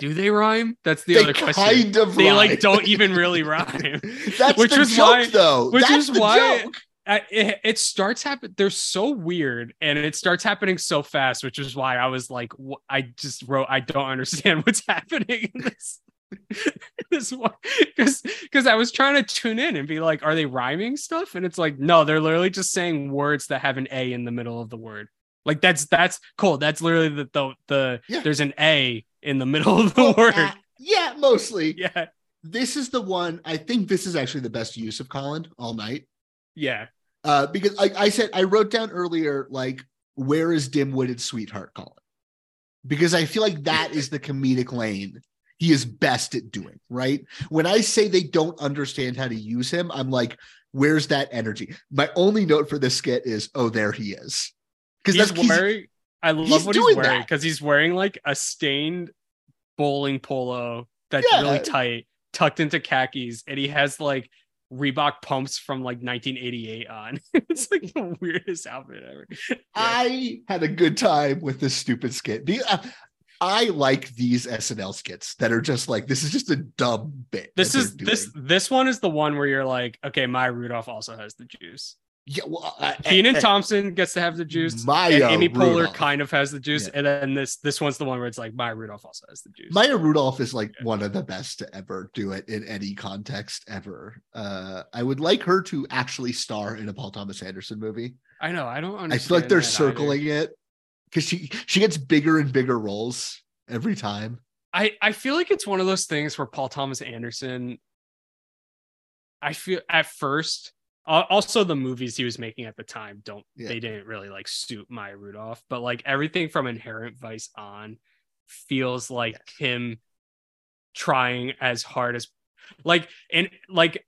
H: do they rhyme? That's the
G: they
H: other question.
G: kind of
H: they
G: rhyme.
H: like don't even really (laughs) rhyme.
G: That's
H: which
G: the
H: is
G: joke,
H: why-
G: though.
H: which
G: That's
H: is why-. I- it, it starts happening. they're so weird and it starts happening so fast which is why i was like wh- i just wrote i don't understand (laughs) what's happening in this (laughs) this one because because i was trying to tune in and be like are they rhyming stuff and it's like no they're literally just saying words that have an a in the middle of the word like that's that's cool that's literally the the, the
G: Yeah.
H: there's an a in the middle of the word
G: uh, yeah, mostly. (laughs)
H: yeah
G: This is the one. I think this is actually the best use of Colin all night.
H: yeah
G: Uh, because like I said, I wrote down earlier, like, where is dim-witted sweetheart Colin? Because I feel like that is the comedic lane he is best at doing, right? When I say they don't understand how to use him, I'm like, where's that energy? My only note for this skit is, oh, there he is. Because
H: he's
G: that's
H: wearing I love what he's wearing because he's wearing like a stained bowling polo that's
G: Yeah.
H: really tight, tucked into khakis, and he has like Reebok pumps from like 1988 on. (laughs) it's like the weirdest outfit ever. Yeah.
G: I had a good time with this stupid skit. Uh, I like these SNL skits that are just like this is just a dumb bit.
H: this is this this one is the one where you're like, okay, Maya Rudolph also has the juice.
G: Yeah, well, uh, Kenan
H: Thompson gets to have the juice.
G: Maya
H: and Amy Poehler
G: Rudolph.
H: kind of has the juice,
G: Yeah.
H: and then this this one's the one where it's like Maya Rudolph also has the juice.
G: Maya Rudolph is like
H: Yeah.
G: one of the best to ever do it in any context ever. Uh, I would like her to actually star in a Paul Thomas Anderson movie.
H: I know. I don't understand.
G: I feel like they're
H: that either.
G: circling it because she she gets bigger and bigger roles every time.
H: I I feel like it's one of those things where Paul Thomas Anderson. I feel at first, also the movies he was making at the time don't
G: Yeah.
H: they didn't really like suit Maya Rudolph, but like everything from Inherent Vice on feels like him trying as hard as like and like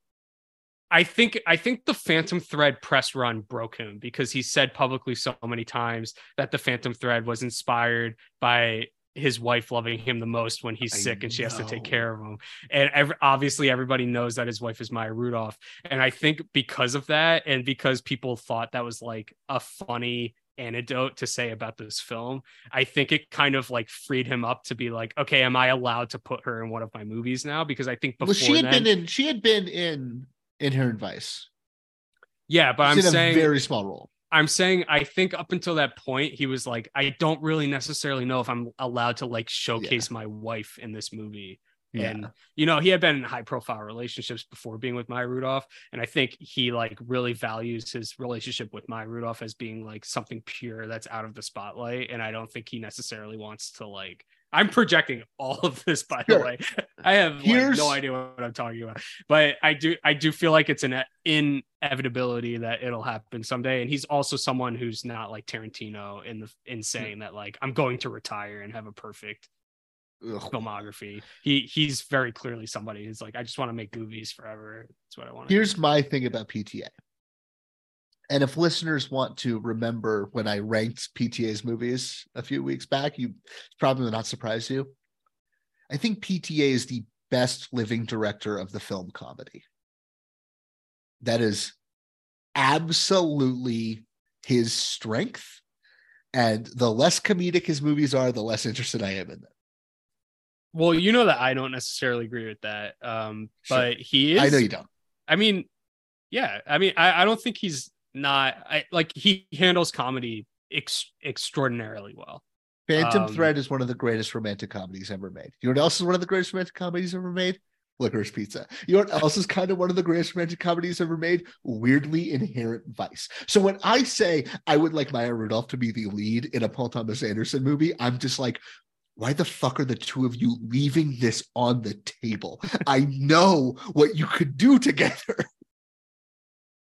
H: I think I think the Phantom Thread press run broke him because he said publicly so many times that the Phantom Thread was inspired by his wife loving him the most when he's
G: I
H: sick and she has to take care of him. And obviously everybody knows that his wife is Maya Rudolph. And I think because of that and because people thought that was like a funny anecdote to say about this film, I think it kind of like freed him up to be like, okay, am I allowed to put her in one of my movies now? Because I think before
G: well, she had
H: then,
G: been in. She had been in Inherent Vice.
H: yeah, but I'm
G: in
H: saying
G: a very small role.
H: I'm saying I think up until that point he was like I don't really necessarily know if I'm allowed to like showcase my wife in this movie. And you know, he had been in high profile relationships before being with Maya Rudolph. And I think he like really values his relationship with Maya Rudolph as being like something pure that's out of the spotlight. And I don't think he necessarily wants to like I'm projecting all of this, by
G: Sure.
H: the way. I have like, no idea what I'm talking about. But I do I do feel like it's an inevitability that it'll happen someday. And he's also someone who's not like Tarantino in the in saying that like I'm going to retire and have a perfect
G: Ugh.
H: filmography. He he's very clearly somebody who's like, I just want to make movies forever. That's what I want.
G: Here's my thing about PTA. And if listeners want to remember when I ranked PTA's movies a few weeks back, you probably not surprise you. I think PTA is the best living director of the film comedy. That is absolutely his strength. And the less comedic his movies are, the less interested I am in them.
H: well, you know that I don't necessarily agree with that. Um,
G: Sure.
H: but he is
G: I know you don't.
H: I mean, yeah. I mean, I, I don't think he's not I like he handles comedy ex- extraordinarily well.
G: Phantom
H: Um,
G: Thread is one of the greatest romantic comedies ever made. You know what else is one of the greatest romantic comedies ever made? Licorice Pizza. You know what else is kind of one of the greatest romantic comedies ever made? Weirdly Inherent Vice. So when I say I would like Maya Rudolph to be the lead in a Paul Thomas Anderson movie, I'm just like, why the fuck are the two of you leaving this on the table? I know what you could do together. (laughs)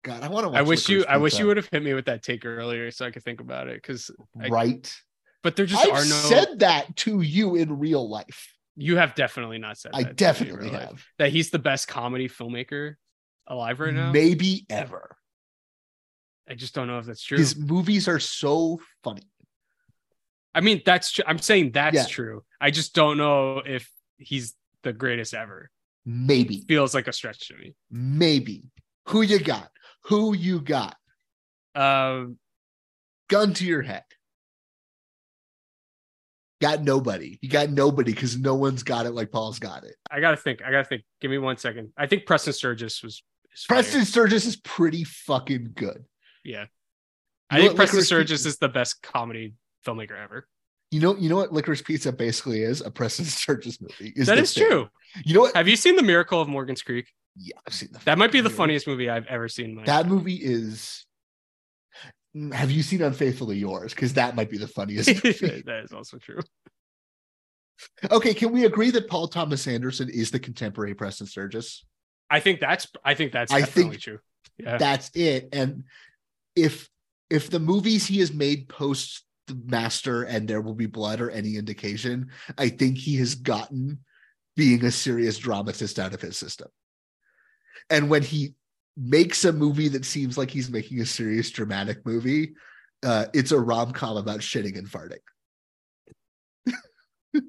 G: God, I want to.
H: I wish you I wish you would have hit me with that take earlier so I could think about it because
G: Right.
H: but there just
G: I've
H: are no
G: said that to you in real life.
H: you have definitely not said
G: I
H: that to me in
G: definitely
H: real life.
G: have.
H: that he's the best comedy filmmaker alive right now.
G: Maybe ever.
H: I just don't know if that's true.
G: His movies are so funny.
H: I mean, that's true. I'm saying that's
G: Yeah.
H: true. I just don't know if he's the greatest ever.
G: Maybe,
H: Feels like a stretch to me.
G: maybe. Who you got? Who you got?
H: Um,
G: Gun to your head. Got nobody. You got nobody because no one's got it like Paul's got it.
H: I gotta think. I gotta think. Give me one second. I think Preston Sturges was.
G: Preston Sturges is pretty fucking good.
H: Yeah. I think Preston Sturges
G: Pizza-
H: is the best comedy filmmaker ever.
G: You know, you know what Licorice Pizza basically is? A Preston (laughs) Sturges movie. Is
H: That is
G: thing.
H: true.
G: You know what?
H: Have you seen The Miracle of Morgan's Creek?
G: Yeah, I've seen the
H: That might be the funniest movie I've ever seen.
G: That movie is. Mm, Have you seen Unfaithfully Yours? Because that might be the funniest. (laughs) movie.
H: that is also true.
G: okay, can we agree that Paul Thomas Anderson is the contemporary Preston Sturges?
H: I think that's. I think that's
G: I think-
H: true. Yeah.
G: That's it. And if if the movies he has made post the Master and There Will Be Blood are any indication, I think he has gotten being a serious dramatist out of his system. And when he makes a movie that seems like he's making a serious dramatic movie, uh, it's a rom com about shitting and farting. (laughs)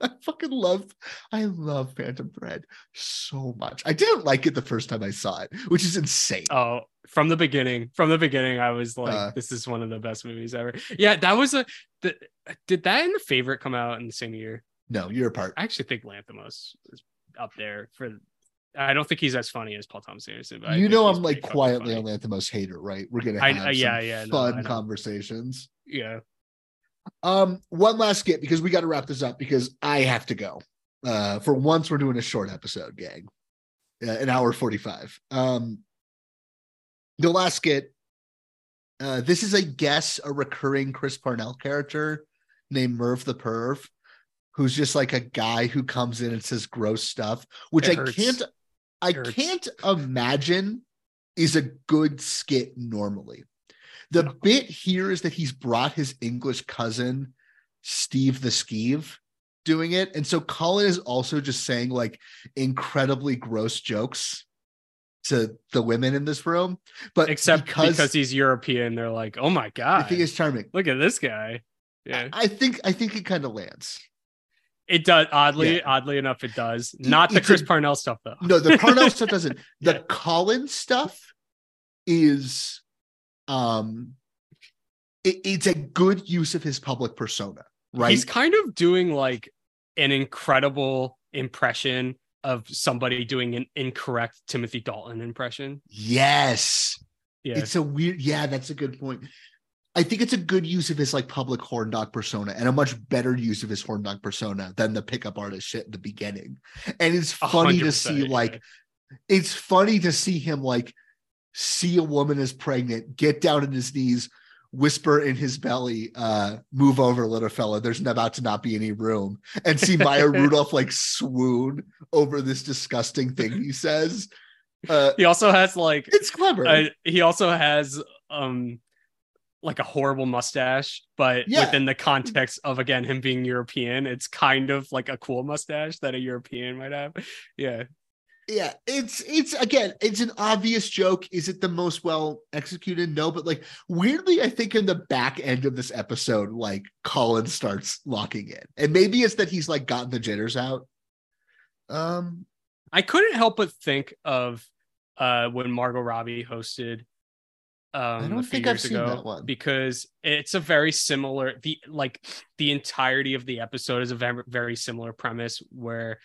G: I fucking love, I love Phantom Thread so much. I didn't like it the first time I saw it, which is insane.
H: Oh, from the beginning, from the beginning, I was like,
G: Uh,
H: "This is one of the best movies ever." Yeah, that was a. The, did that and the favorite come out in the same year?
G: No, you're a part.
H: I actually think Lanthimos is up there for. I don't think he's as funny as Paul Thomas Anderson. But
G: you know, I'm like quietly
H: funny.
G: a Lanthimos hater, right? We're gonna
H: I-
G: have
H: uh, yeah,
G: some
H: yeah, no,
G: fun
H: know.
G: conversations.
H: Yeah,
G: Um, one last skit because we got to wrap this up because I have to go. Uh, for once, we're doing a short episode, gang. Uh, an hour 45. Um, the last skit. Uh, this is, I guess, a recurring Chris Parnell character named Merv the Perv, who's just like a guy who comes in and says gross stuff, which I can't, I can't imagine is a good skit normally. The bit here is that he's brought his English cousin, Steve the Skeeve, doing it. And so Colin is also just saying like incredibly gross jokes to the women in this room. But
H: Except because, he's European, they're like, oh my God.
G: I think it's charming.
H: look at this guy. Yeah,
G: I think I think it kind of lands.
H: It does. Oddly,
G: Yeah.
H: oddly enough, it does. Not the
G: it's
H: Chris
G: a-
H: Parnell stuff though.
G: No, the Parnell stuff (laughs) doesn't. The
H: Yeah.
G: Colin stuff is um it- it's a good use of his public persona, right?
H: He's kind of doing like an incredible impression of somebody doing an incorrect Timothy Dalton impression.
G: yes.
H: Yeah.
G: It's a weird, yeah, that's a good point. I think it's a good use of his like public horn dog persona and a much better use of his horn dog persona than the pickup artist shit in the beginning. And it's funny to see like
H: yeah.
G: it's funny to see him like see a woman is pregnant, get down on his knees, whisper in his belly, uh, move over, little fella. There's about to not be any room. And see Maya (laughs) Rudolph like swoon over this disgusting thing he says. Uh,
H: he also has like
G: it's clever.
H: uh, he also has um like a horrible mustache, but
G: Yeah.
H: within the context of again him being European, it's kind of like a cool mustache that a European might have. Yeah.
G: yeah it's it's again it's an obvious joke is it the most well executed no but like weirdly i think in the back end of this episode like colin starts locking in and maybe it's that he's like gotten the jitters out um
H: I couldn't help but think of uh when Margot Robbie hosted um
G: don't
H: a few
G: think I've seen that one.
H: because it's a very similar the like the entirety of the episode is a very very similar premise where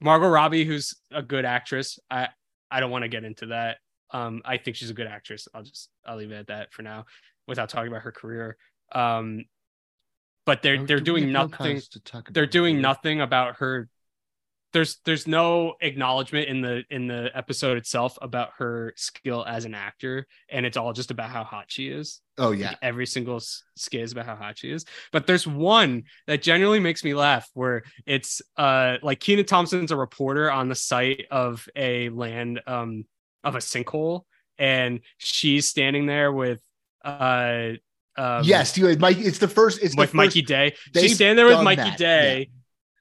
H: Margot Robbie who's a good actress I I don't want to get into that. Um I think she's a good actress. I'll just I'll leave it at that for now without talking about her career. Um but they're
G: oh,
H: they're
G: do
H: doing nothing they're doing nothing about her there's there's no acknowledgement in the in the episode itself about her skill as an actor and it's all just about how hot she is
G: oh
H: Like,
G: yeah
H: every single skit is about how hot she is but there's one that genuinely makes me laugh where it's uh like Kenan Thompson's a reporter on the site of a land um of a sinkhole and she's standing there with uh um,
G: yes you mike it's the first it's
H: with
G: the
H: Mikey Day. She's standing there with Mikey
G: that,
H: Day.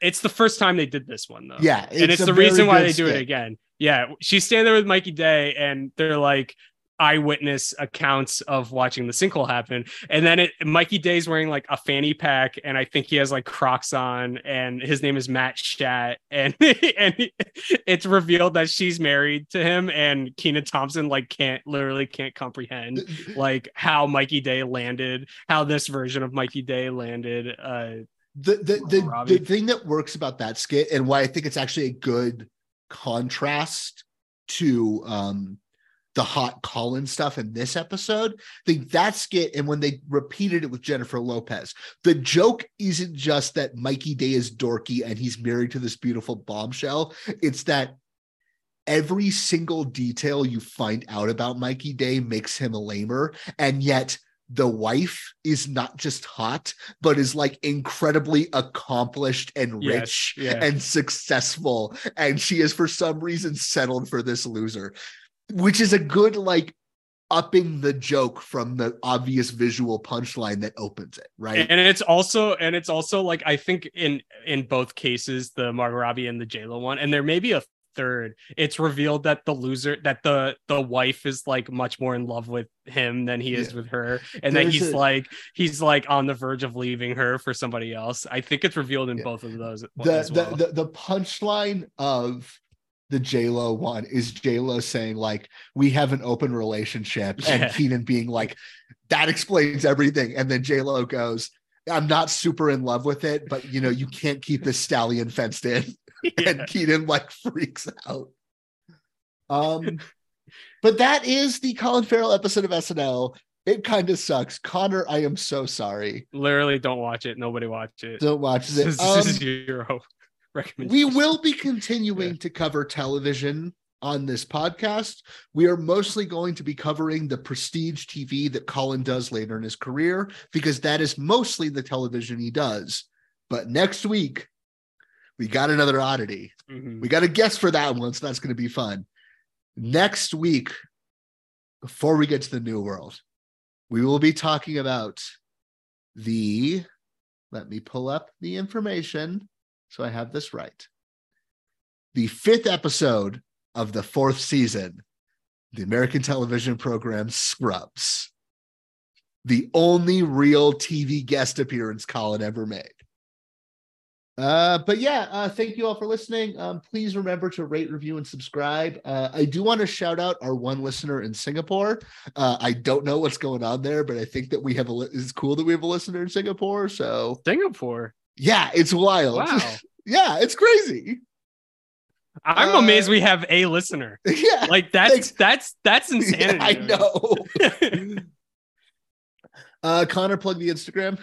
H: It's the first time they did this one though.
G: yeah
H: and it's the reason why they do it again. Yeah, she's standing there with Mikey Day, and they're like eyewitness accounts of watching the sinkhole happen. And then it Mikey Day's wearing like a fanny pack, and I think he has like Crocs on, and his name is Matt Shat, (laughs) and and it's revealed that she's married to him, and Kenan Thompson like can't literally can't comprehend (laughs) like how Mikey Day landed, how this version of Mikey Day landed. Uh,
G: the the the, the thing that works about that skit and why I think it's actually a good contrast to um the hot Colin stuff in this episode. I think that skit and when they repeated it with Jennifer Lopez, the joke isn't just that Mikey Day is dorky and he's married to this beautiful bombshell. It's that every single detail you find out about Mikey Day makes him a lamer, and yet the wife is not just hot, but is like incredibly accomplished and
H: Yes,
G: rich
H: yeah.
G: and successful. And she is for some reason settled for this loser, which is a good like upping the joke from the obvious visual punchline that opens it, right?
H: and it's also and it's also like I think in in both cases the Margot Robbie and the J Lo one, and there may be a third. It's revealed that the loser that the the wife is like much more in love with him than he is
G: Yeah.
H: with her, and that he's
G: a-
H: like he's like on the verge of leaving her for somebody else. I think it's revealed in
G: Yeah.
H: both of those.
G: the,
H: well.
G: the the the punchline of the J Lo one is J Lo saying like we have an open relationship, (laughs)
H: Yeah.
G: and Kenan being like that explains everything, and then J Lo goes. I'm not super in love with it, but you know, you can't keep this stallion fenced in. (laughs) (laughs)
H: Yeah.
G: And Kenan like freaks out. Um, but that is the Colin Farrell episode of SNL. It kind of sucks. Connor, I am so sorry.
H: Literally, don't watch it. Nobody watch it.
G: Don't watch
H: this,
G: it.
H: is- this is
G: Um,
H: your (laughs) recommendation.
G: we will be continuing to cover television on this podcast. We are mostly going to be covering the prestige TV that Colin does later in his career because that is mostly the television he does. But next week, we got another oddity.
H: Mhm.
G: We got a guest for that one, so that's going to be fun. Next week, before we get to the new world, we will be talking about the. Let me pull up the information so I have this right. The fifth episode of the fourth season the American television program Scrubs. The only real TV guest appearance Colin ever made. Uh, but yeah, uh, thank you all for listening. Um, please remember to rate, review, and subscribe. Uh, I do want to shout out our one listener in Singapore. Uh, I don't know what's going on there, but I think that we have a. Li- it's cool that we have a listener in Singapore. So
H: Singapore.
G: yeah, it's wild.
H: Wow. (laughs)
G: yeah, it's crazy.
H: I'm
G: Uh,
H: amazed we have a listener. (laughs)
G: Yeah,
H: Like that's
G: Thanks.
H: that's that's (laughs)
G: yeah,
H: insanity.
G: I know. uh, Connor, plug the Instagram.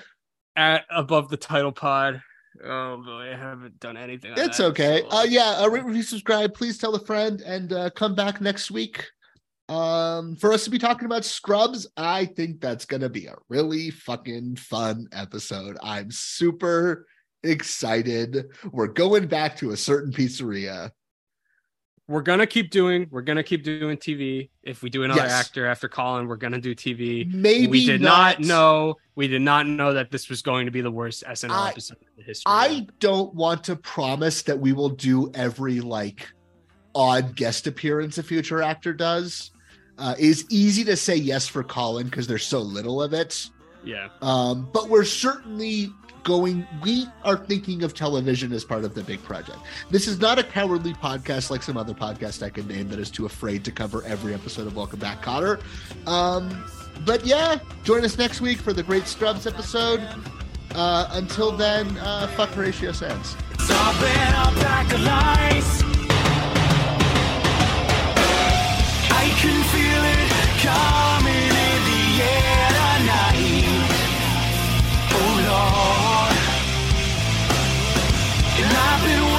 H: At above the title pod. Oh boy, I haven't done anything.
G: It's
H: that,
G: okay.
H: so-
G: Uh, yeah, uh, rate, review, subscribe. Please tell a friend and uh, come back next week um, for us to be talking about Scrubs. I think that's going to be a really fucking fun episode. I'm super excited. We're going back to a certain pizzeria.
H: We're gonna keep doing. We're gonna keep doing TV. If we do another
G: Yes.
H: actor after Colin, we're gonna do TV.
G: Maybe
H: we did not,
G: not
H: know. We did not know that this was going to be the worst SNL
G: I-
H: episode in the history.
G: I don't want to promise that we will do every like odd guest appearance a future actor does. Uh, it's easy to say yes for Colin because there's so little of it.
H: yeah.
G: Um, but we're certainly going, we are thinking of television as part of the big project. This is not a cowardly podcast like some other podcast I could name that is too afraid to cover every episode of Welcome Back, Kotter. Um, but yeah, join us next week for the Great Scrubs episode. Uh, until then, uh, fuck Horatio
B: Sanz. I can feel it coming. I've been